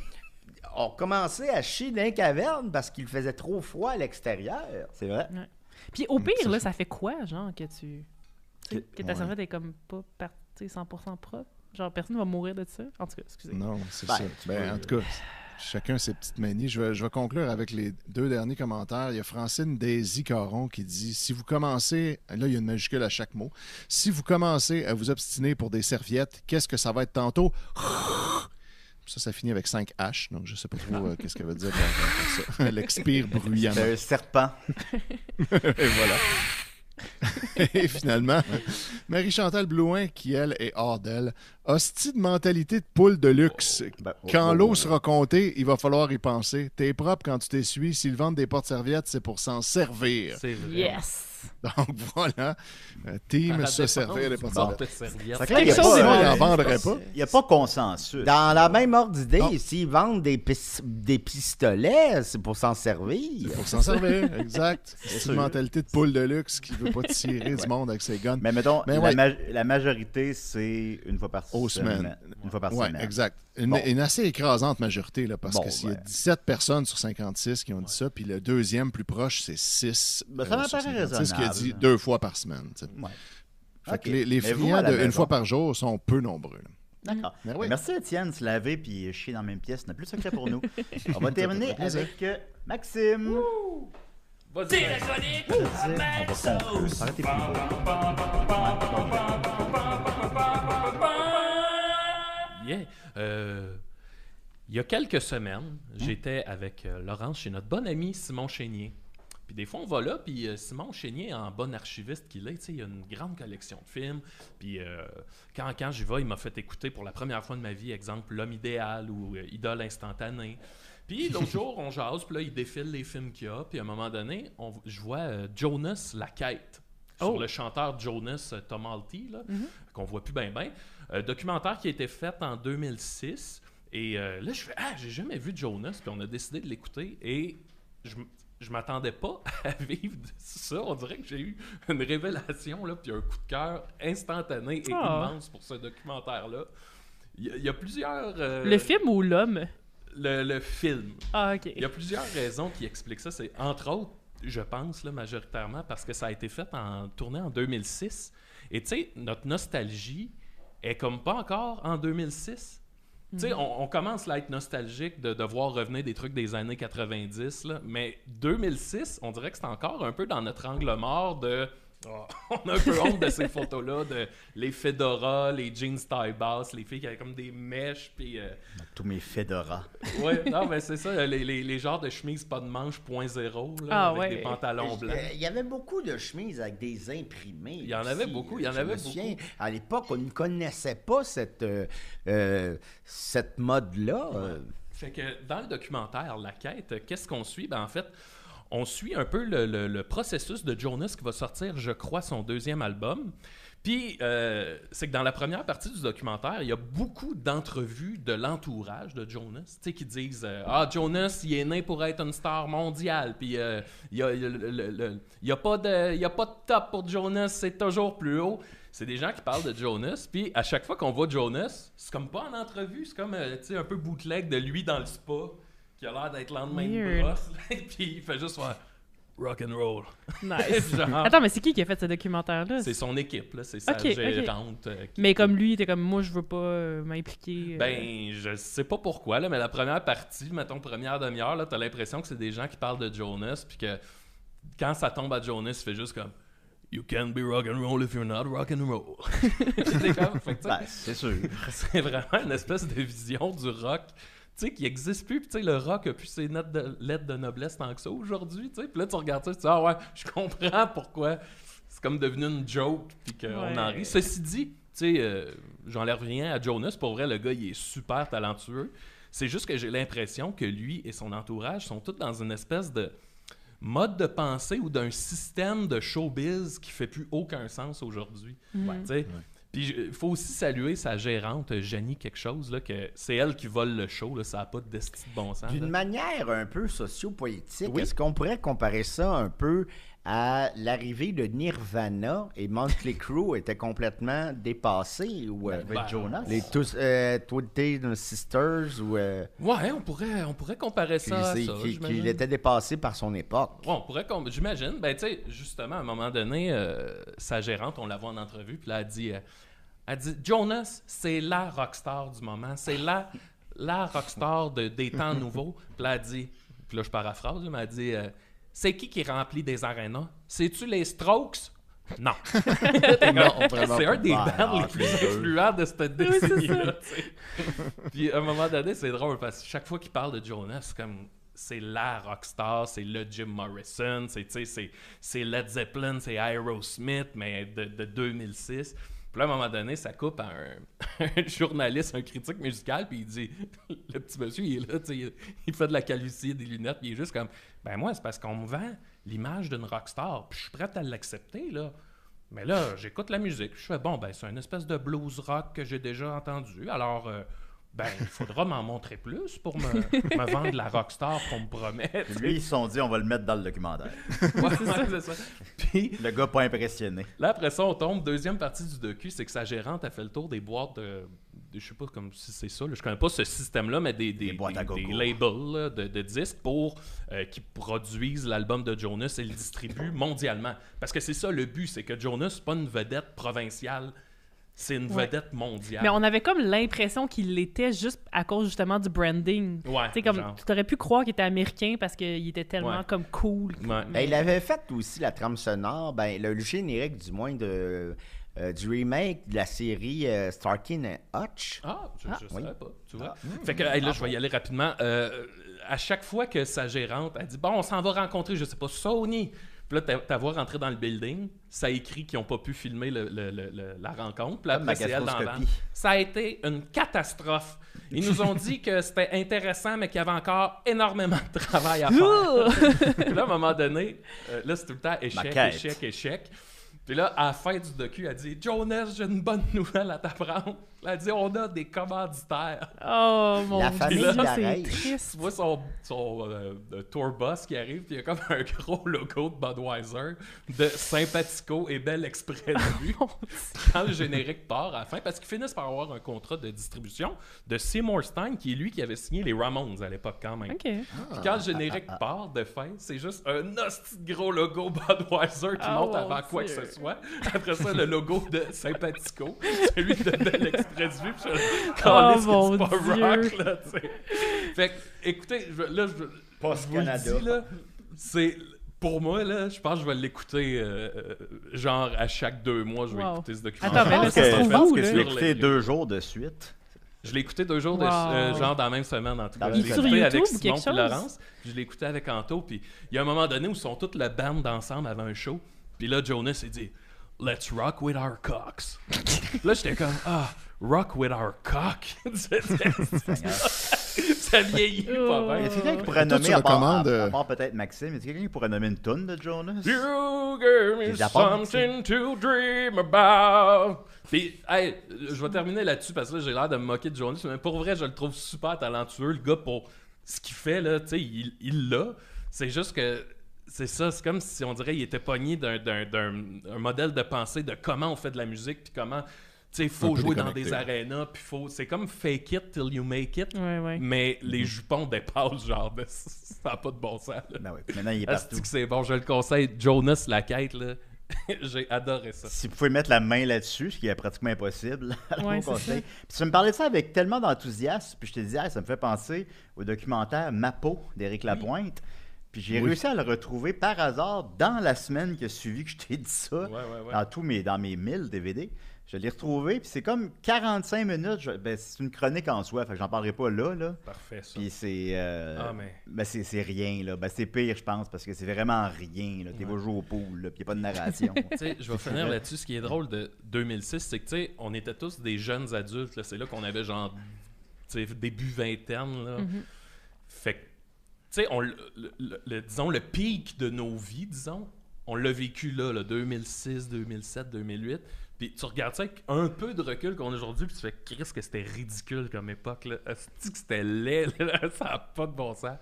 ont commencé à chier dans les cavernes parce qu'il faisait trop froid à l'extérieur. C'est vrai. Puis au pire, ça, là, ça fait quoi, genre, que tu. Tu sais, Que ta Ouais. serviette est comme pas par- tu sais, 100% propre? Genre, personne va mourir de ça? En tout cas, excusez. Non, c'est Ben, ça. Ben, peux- en tout cas, chacun ses petites manies. Je vais, je vais conclure avec les deux derniers commentaires. Il y a Francine Daisy Caron qui dit Si vous commencez, là, il y a une majuscule à chaque mot. Si vous commencez à vous obstiner pour des serviettes, qu'est-ce que ça va être tantôt? Ça, ça finit avec 5 H, donc je sais pas trop euh, qu'est-ce qu'elle veut dire. *laughs* Elle expire bruyamment. C'est un serpent. *laughs* Et voilà. *laughs* Et finalement, Marie-Chantal Blouin, qui elle est hors d'elle, hostie de mentalité de poule de luxe. Ben, oh, Quand oh, l'eau oh. sera comptée, il va falloir y penser. T'es propre quand tu t'essuies. S'ils vendent des portes-serviettes, c'est pour s'en servir. C'est vrai. Yes! *laughs* Donc voilà, Euh, team À se servir il y a Quelque chose pas, Sinon, euh, ils en vendraient pas. Il n'y a pas consensus. Dans la même ordre d'idée, s'ils vendent des, pis- des pistolets, c'est pour s'en servir. Pour s'en servir, exact. *laughs* C'est une mentalité de poule de luxe qui veut pas tirer du monde avec ses guns. Mais mettons, Mais la, ouais. ma- la majorité, c'est une fois par Aux semaine. semaines. Une fois par Oui, semaine. exact. Une, Bon. une assez écrasante majorité, là, parce Bon, que s'il y a ben. 17 personnes sur 56 qui ont dit ça, puis le deuxième plus proche, c'est 6 Ben, ça me sur paraît 56 qui a dit deux fois par semaine. tu sais. Ouais. Fait Ok. que les, les de une fois par jour sont peu nombreux. là. D'accord. Ben oui. Merci Étienne, se laver puis chier dans la même pièce n'a plus de secret pour nous. *laughs* On va terminer avec euh, Maxime. Vas-y, Yeah. Euh, il y a quelques semaines, j'étais avec euh, Laurence chez notre bon ami Simon Chénier. Puis des fois, on va là, puis euh, Simon Chénier, en bon archiviste qu'il est, il a une grande collection de films. Puis euh, quand, quand j'y vais, il m'a fait écouter pour la première fois de ma vie, exemple, L'homme idéal ou euh, Idole instantanée. Puis l'autre jour, on jase, puis là, il défile les films qu'il y a. Puis à un moment donné, on- je vois Jonas La Quête sur Oh. le chanteur Jonas Tom Alty, là, qu'on voit plus bien bien. Documentaire qui a été fait en 2006. Et euh, là, je fais Ah, j'ai jamais vu Jonas. Puis on a décidé de l'écouter. Et je, je m'attendais pas *laughs* à vivre de ça. On dirait que j'ai eu une révélation, là, puis un coup de cœur instantané et Ah. immense pour ce documentaire-là. Il y, a- il y a plusieurs. euh, Le film ou l'homme? Le, le film. Ah, ok. Il y a plusieurs raisons qui expliquent ça. C'est entre autres, je pense, là, majoritairement, parce que ça a été fait en tourné en 2006. Et tu sais, notre nostalgie est comme pas encore en 2006. On, commence là, à être nostalgique de, de voir revenir des trucs des années 90, là, mais 2006, on dirait que c'est encore un peu dans notre angle mort de. Oh, *laughs* on a un peu honte de ces photos-là, de les fedoras, les jeans taille basse, les filles qui avaient comme des mèches, puis. euh, Tous mes fedoras. *laughs* Ouais, non, mais c'est ça, les, les, les genres de chemises pas de manche point zéro, là, Ah, avec ouais. des pantalons blancs. Euh, Il y avait beaucoup de chemises avec des imprimés. Il y en avait beaucoup, il y en Je avait me souviens, beaucoup. À l'époque, on ne connaissait pas cette, euh, euh, cette mode-là. euh. Fait que dans le documentaire La Quête, qu'est-ce qu'on suit? Ben, en fait, on suit un peu le, processus de Jonas qui va sortir, je crois, son deuxième album. Puis, euh, c'est que dans la première partie du documentaire, il y a beaucoup d'entrevues de l'entourage de Jonas, tu qui disent euh, Ah, Jonas, il est né pour être une star mondiale. Puis, euh, il n'y a, pas de top pour Jonas, c'est toujours plus haut. C'est des gens qui parlent de Jonas, puis à chaque fois qu'on voit Jonas, c'est comme pas en entrevue, c'est comme tu sais, un peu bootleg de lui dans le spa, qui a l'air d'être lendemain de Weird. brosse, *laughs* puis il fait juste faire rock and roll. Nice. *laughs* Genre, Attends, mais c'est qui qui a fait ce documentaire-là? c'est son équipe, là, c'est sa Ok, ok. gérante. euh, qui- Mais comme lui, il était comme moi, je veux pas euh, m'impliquer. euh. Ben, je sais pas pourquoi, là, mais la première partie, mettons première demi-heure, là, t'as l'impression que c'est des gens qui parlent de Jonas, puis que quand ça tombe à Jonas, il fait juste comme You can't be rock and roll if you're not rock and roll. *laughs* c'est comme, fait que, tu sais, Ben, c'est sûr. c'est vraiment une espèce de vision du rock. Tu sais, qui existe plus, puis tu sais, le rock a plus ses notes de, lettres de noblesse tant que ça aujourd'hui, tu sais. Puis là, tu regardes ça, tu dis, ah ouais, je comprends pourquoi c'est comme devenu une joke, puis qu'on Ouais. en rit. Ceci dit, tu sais, euh, j'enlève rien à Jonas, pour vrai, le gars, il est super talentueux. C'est juste que j'ai l'impression que lui et son entourage sont tous dans une espèce de mode de pensée ou d'un système de showbiz qui fait plus aucun sens aujourd'hui. Tu sais. Puis il faut aussi saluer sa gérante, Jenny quelque chose, là, que c'est elle qui vole le show, là, ça n'a pas de destin de bon sens. D'une manière un peu socio-politique, Oui. est-ce qu'on pourrait comparer ça un peu à l'arrivée de Nirvana et Motley *laughs* Crue était complètement dépassé ou euh, Avec Ben, Jonas? les tous euh, Twisted Sisters ou euh, Ouais, on pourrait, on pourrait comparer ça qu'il- j'imagine. qu'il était dépassé par son époque. Ouais, on pourrait, j'imagine. Ben, tu sais, justement, à un moment donné, euh, sa gérante, on la voit en entrevue, puis là, elle dit, euh, elle dit Jonas, c'est la rockstar du moment. C'est la, la rockstar de, des temps *laughs* nouveaux. Puis là, elle dit, puis là, je paraphrase, mais elle dit euh, C'est qui qui remplit des arénas? C'est-tu les Strokes? Non. *laughs* C'est un des bands non, les plus influents de cette décennie-là. Puis à un moment donné, c'est drôle parce que chaque fois qu'il parle de Jonas, c'est comme c'est la rockstar, c'est le Jim Morrison, c'est tu sais, c'est c'est Led Zeppelin, c'est Aerosmith, mais de, de 2006. Puis là, à un moment donné, ça coupe à un, *laughs* journaliste, un critique musical, puis il dit *laughs* Le petit monsieur, il est là, il, il fait de la calvitie, des lunettes, puis il est juste comme Ben moi, c'est parce qu'on me vend l'image d'une rockstar, puis je suis prêt à l'accepter, là. Mais là, j'écoute la musique. Je fais, bon, ben, c'est une espèce de blues rock que j'ai déjà entendu. Alors, euh, ben, il faudra m'en montrer plus pour me, me vendre la rockstar qu'on me promet. Lui, ils se sont dit, on va le mettre dans le documentaire. Ouais, ça. Puis, Le gars pas impressionné. là, après ça, on tombe. Deuxième partie du docu, c'est que sa gérante a fait le tour des boîtes de. de- je sais pas comme si c'est ça, là, je connais pas ce système-là, mais des, des, Des boîtes à des- des gogo. labels là, de, de disques pour euh, qui produisent l'album de Jonas et le distribuent mondialement. Parce que c'est ça le but, c'est que Jonas, c'est pas une vedette provinciale, c'est une Ouais. vedette mondiale. Mais on avait comme l'impression qu'il l'était juste à cause justement du branding. Ouais, Tu sais, comme genre. tu aurais pu croire qu'il était américain parce qu'il était tellement Ouais. comme cool. Ouais. Ben, il avait fait aussi la trame sonore, ben, le, le générique du moins de, euh, du remake de la série euh, Starkin et Hutch. Ah, je, je oui. savais pas, tu vois. Fait que, hey, là, je vais y aller rapidement. Euh, à chaque fois que sa gérante, elle dit Bon, on s'en va rencontrer, je sais pas, Sony. Puis là, ta- voix rentrer dans le building, ça écrit qu'ils n'ont pas pu filmer le- le- le- le- la rencontre. Puis après, c'est elle dans la. Ça a été une catastrophe. Ils nous ont dit que c'était intéressant, mais qu'il y avait encore énormément de travail à faire. *laughs* Puis là, à un moment donné, euh, là, c'est tout le temps échec, échec, échec. Puis là, à la fin du docu, elle dit Jonas, j'ai une bonne nouvelle à t'apprendre. Elle dit On a des commanditaires. Oh mon La dieu, famille c'est Larèche. triste. Tu vois son, son euh, euh, tour bus qui arrive, puis il y a comme un *laughs* gros logo de Budweiser, de Sympathico et Belle Exprès de vue. Quand *laughs* le générique part à la fin, parce qu'ils finissent par avoir un contrat de distribution de Seymour Stein, qui est lui qui avait signé les Ramones à l'époque quand même. Ok. Puis quand le générique part de fin, c'est juste un gros logo Budweiser qui Oh, monte mon avant quoi que Dieu. ce soit. Après ça, le logo de Sympathico, *laughs* celui de Belle Express Vue. Puis je *laughs* Oh, que mon c'est pas Dieu. rock, là, tu sais? Fait que, écoutez, je, là, je, Post je vous le Canada. dis, là, c'est... Pour moi, là, je pense que je vais l'écouter euh, euh, genre à chaque deux mois, je vais Wow. écouter ce documentaire. Attends, mais là, Je pense ça que, se trouve je pense où, que là? tu l'as écouté deux jours de suite? Je l'ai écouté deux jours, de, Wow. euh, genre dans la même semaine, en tout cas. Il est Je l'ai sur écouté YouTube avec Simon chose? Laurence. puis Je l'ai écouté avec Anto. Puis il y a un moment donné où ils sont toute la bande ensemble avant un show. Puis là, Jonas, il dit « Let's rock with our cocks ». là, j'étais comme « Ah, rock with our cock ». Ça vieillit pas Oh. Y a quelqu'un qui pourrait Toi, nommer, tu à part, recommandes, à- euh, à part peut-être Maxime, y a quelqu'un qui pourrait nommer une toune de Jonas? You gave me apports, something to dream about. Puis, hey, je vais terminer là-dessus parce que là, j'ai l'air de me moquer de Jonas, mais pour vrai, je le trouve super talentueux, le gars, pour ce qu'il fait, là, tu sais, il il l'a. C'est juste que, c'est ça, c'est comme si on dirait qu'il était pogné d'un, d'un, d'un- un modèle de pensée de comment on fait de la musique, puis comment, sais, il faut jouer dans des arénas, puis faut, c'est comme fake it till you make it, Ouais, ouais. mais les jupons dépassent, genre, de, *laughs* ça n'a pas de bon sens, là. Ben oui, maintenant il est partout. Asti que c'est bon, je le conseille. Jonas, la quête, là. *laughs* J'ai adoré ça. Si vous pouvez mettre la main là-dessus, ce qui est pratiquement impossible, alors *laughs* Ouais, conseille. Puis tu me parlais de ça avec tellement d'enthousiasme, puis je te disais, ah, ça me fait penser au documentaire Ma peau d'Éric Lapointe. Puis j'ai Oui. réussi à le retrouver par hasard dans la semaine qui a suivi que je t'ai dit ça, Ouais, ouais, ouais. dans tous mes, dans mes 1000 DVD. Je l'ai retrouvé, puis c'est comme 45 minutes. je- ben, c'est une chronique en soi, fait que j'en parlerai pas là. là. Parfait, ça. Puis c'est. euh, Ah, mais- ben, c'est c'est rien, là. Ben, c'est pire, je pense, parce que c'est vraiment rien. là. T'es Ouais. jouer au pool, là, puis y a pas de narration. *laughs* Tu sais, je vais finir là-dessus. Ce qui est drôle de 2006, c'est que, tu sais, on était tous des jeunes adultes. là. C'est là qu'on avait, genre, tu sais, début vingtaine, là. Mhm. Fait que, tu sais, on le, le- le- le- disons, le pic de nos vies, disons, on l'a vécu là, là, 2006, 2007, 2008. Puis tu regardes ça avec un peu de recul qu'on a aujourd'hui, puis tu fais, Chris, que c'était ridicule comme époque, là. Que c'était laid, *laughs* là. ça n'a pas de bon sens.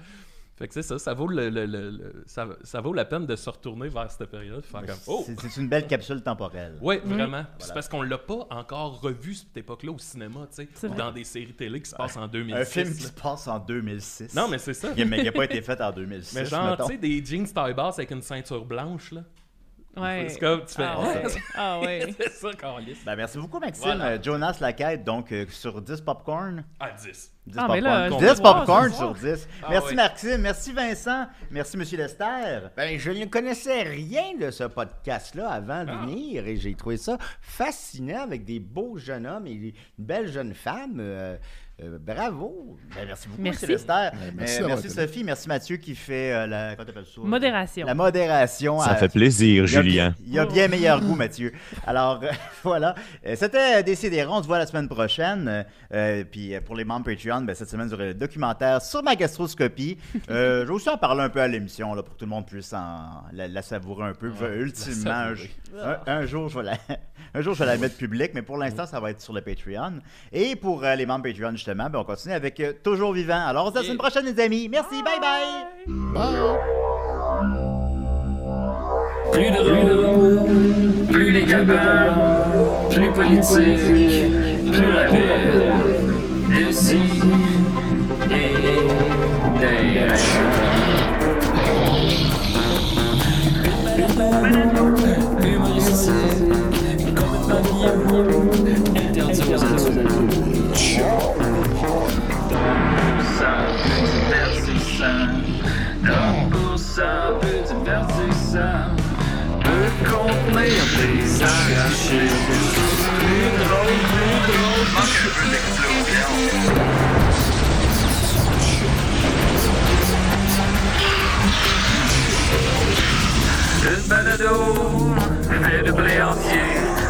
Fait que c'est ça, ça vaut, le, le- le- le- ça, ça vaut la peine de se retourner vers cette période. Faire comme, oh! C'est c'est une belle capsule temporelle. Oui, vraiment. C'est parce qu'on l'a pas encore revu cette époque-là au cinéma, tu sais, C'est ou dans des séries télé qui se passent en 2006. Un film qui se passe en 2006. Non, mais c'est ça. Il a- mais qui n'a pas été fait en 2006. *laughs* Mais genre, tu sais, des jeans taille basse avec une ceinture blanche, là. Ouais. C'est comme, tu fais, Ah ouais. Ah ouais. *laughs* c'est ça, Carlis. Ben, merci beaucoup, Maxime. Voilà. Euh, Jonas Laquette, donc euh, sur 10 popcorn. À 10. 10 Ah, là, popcorn. je vais 10 voir, popcorn sur voir. 10. Ah, merci oui. Maxime, merci Vincent, merci Monsieur Lester. Ben, je ne connaissais rien de ce podcast-là avant de Ah. venir et j'ai trouvé ça fascinant avec des beaux jeunes hommes et une belle jeune femme. Euh, euh, bravo! Ben, merci beaucoup, Merci. Monsieur Lester. Ben, Euh, merci. Sophie, merci Mathieu qui fait euh, la. Ça? Modération. La modération. Ça à- fait plaisir, Il y a Julien. Il y a bien meilleur goût, Mathieu. Alors, *laughs* euh, voilà. C'était Décidérons. On se voit la semaine prochaine. Puis pour les membres Patreon, ben, cette semaine, vous aurez le documentaire sur ma gastroscopie. *laughs* Euh, je vais aussi en parler un peu à l'émission là, pour que tout le monde puisse en, la, la savourer un peu. Ouais, ultimement, la un, un jour, je vais la, *laughs* un jour, je vais la mettre publique, mais pour l'instant, ça va être sur le Patreon. Et pour euh, les membres Patreon, justement, ben, on continue avec euh, Toujours Vivant. Alors, on se dit à la semaine prochaine, les amis. Merci. Bye bye. Bye! Plus drôle, plus les cabanes, plus politique, plus rapide. Ici arrachés. Plus drôle, plus drôle, peu. Une balado, fait de blé entier,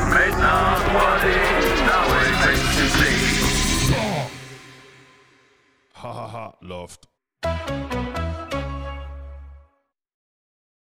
maintenant en 3D, dans le face Ha ha ha, loft.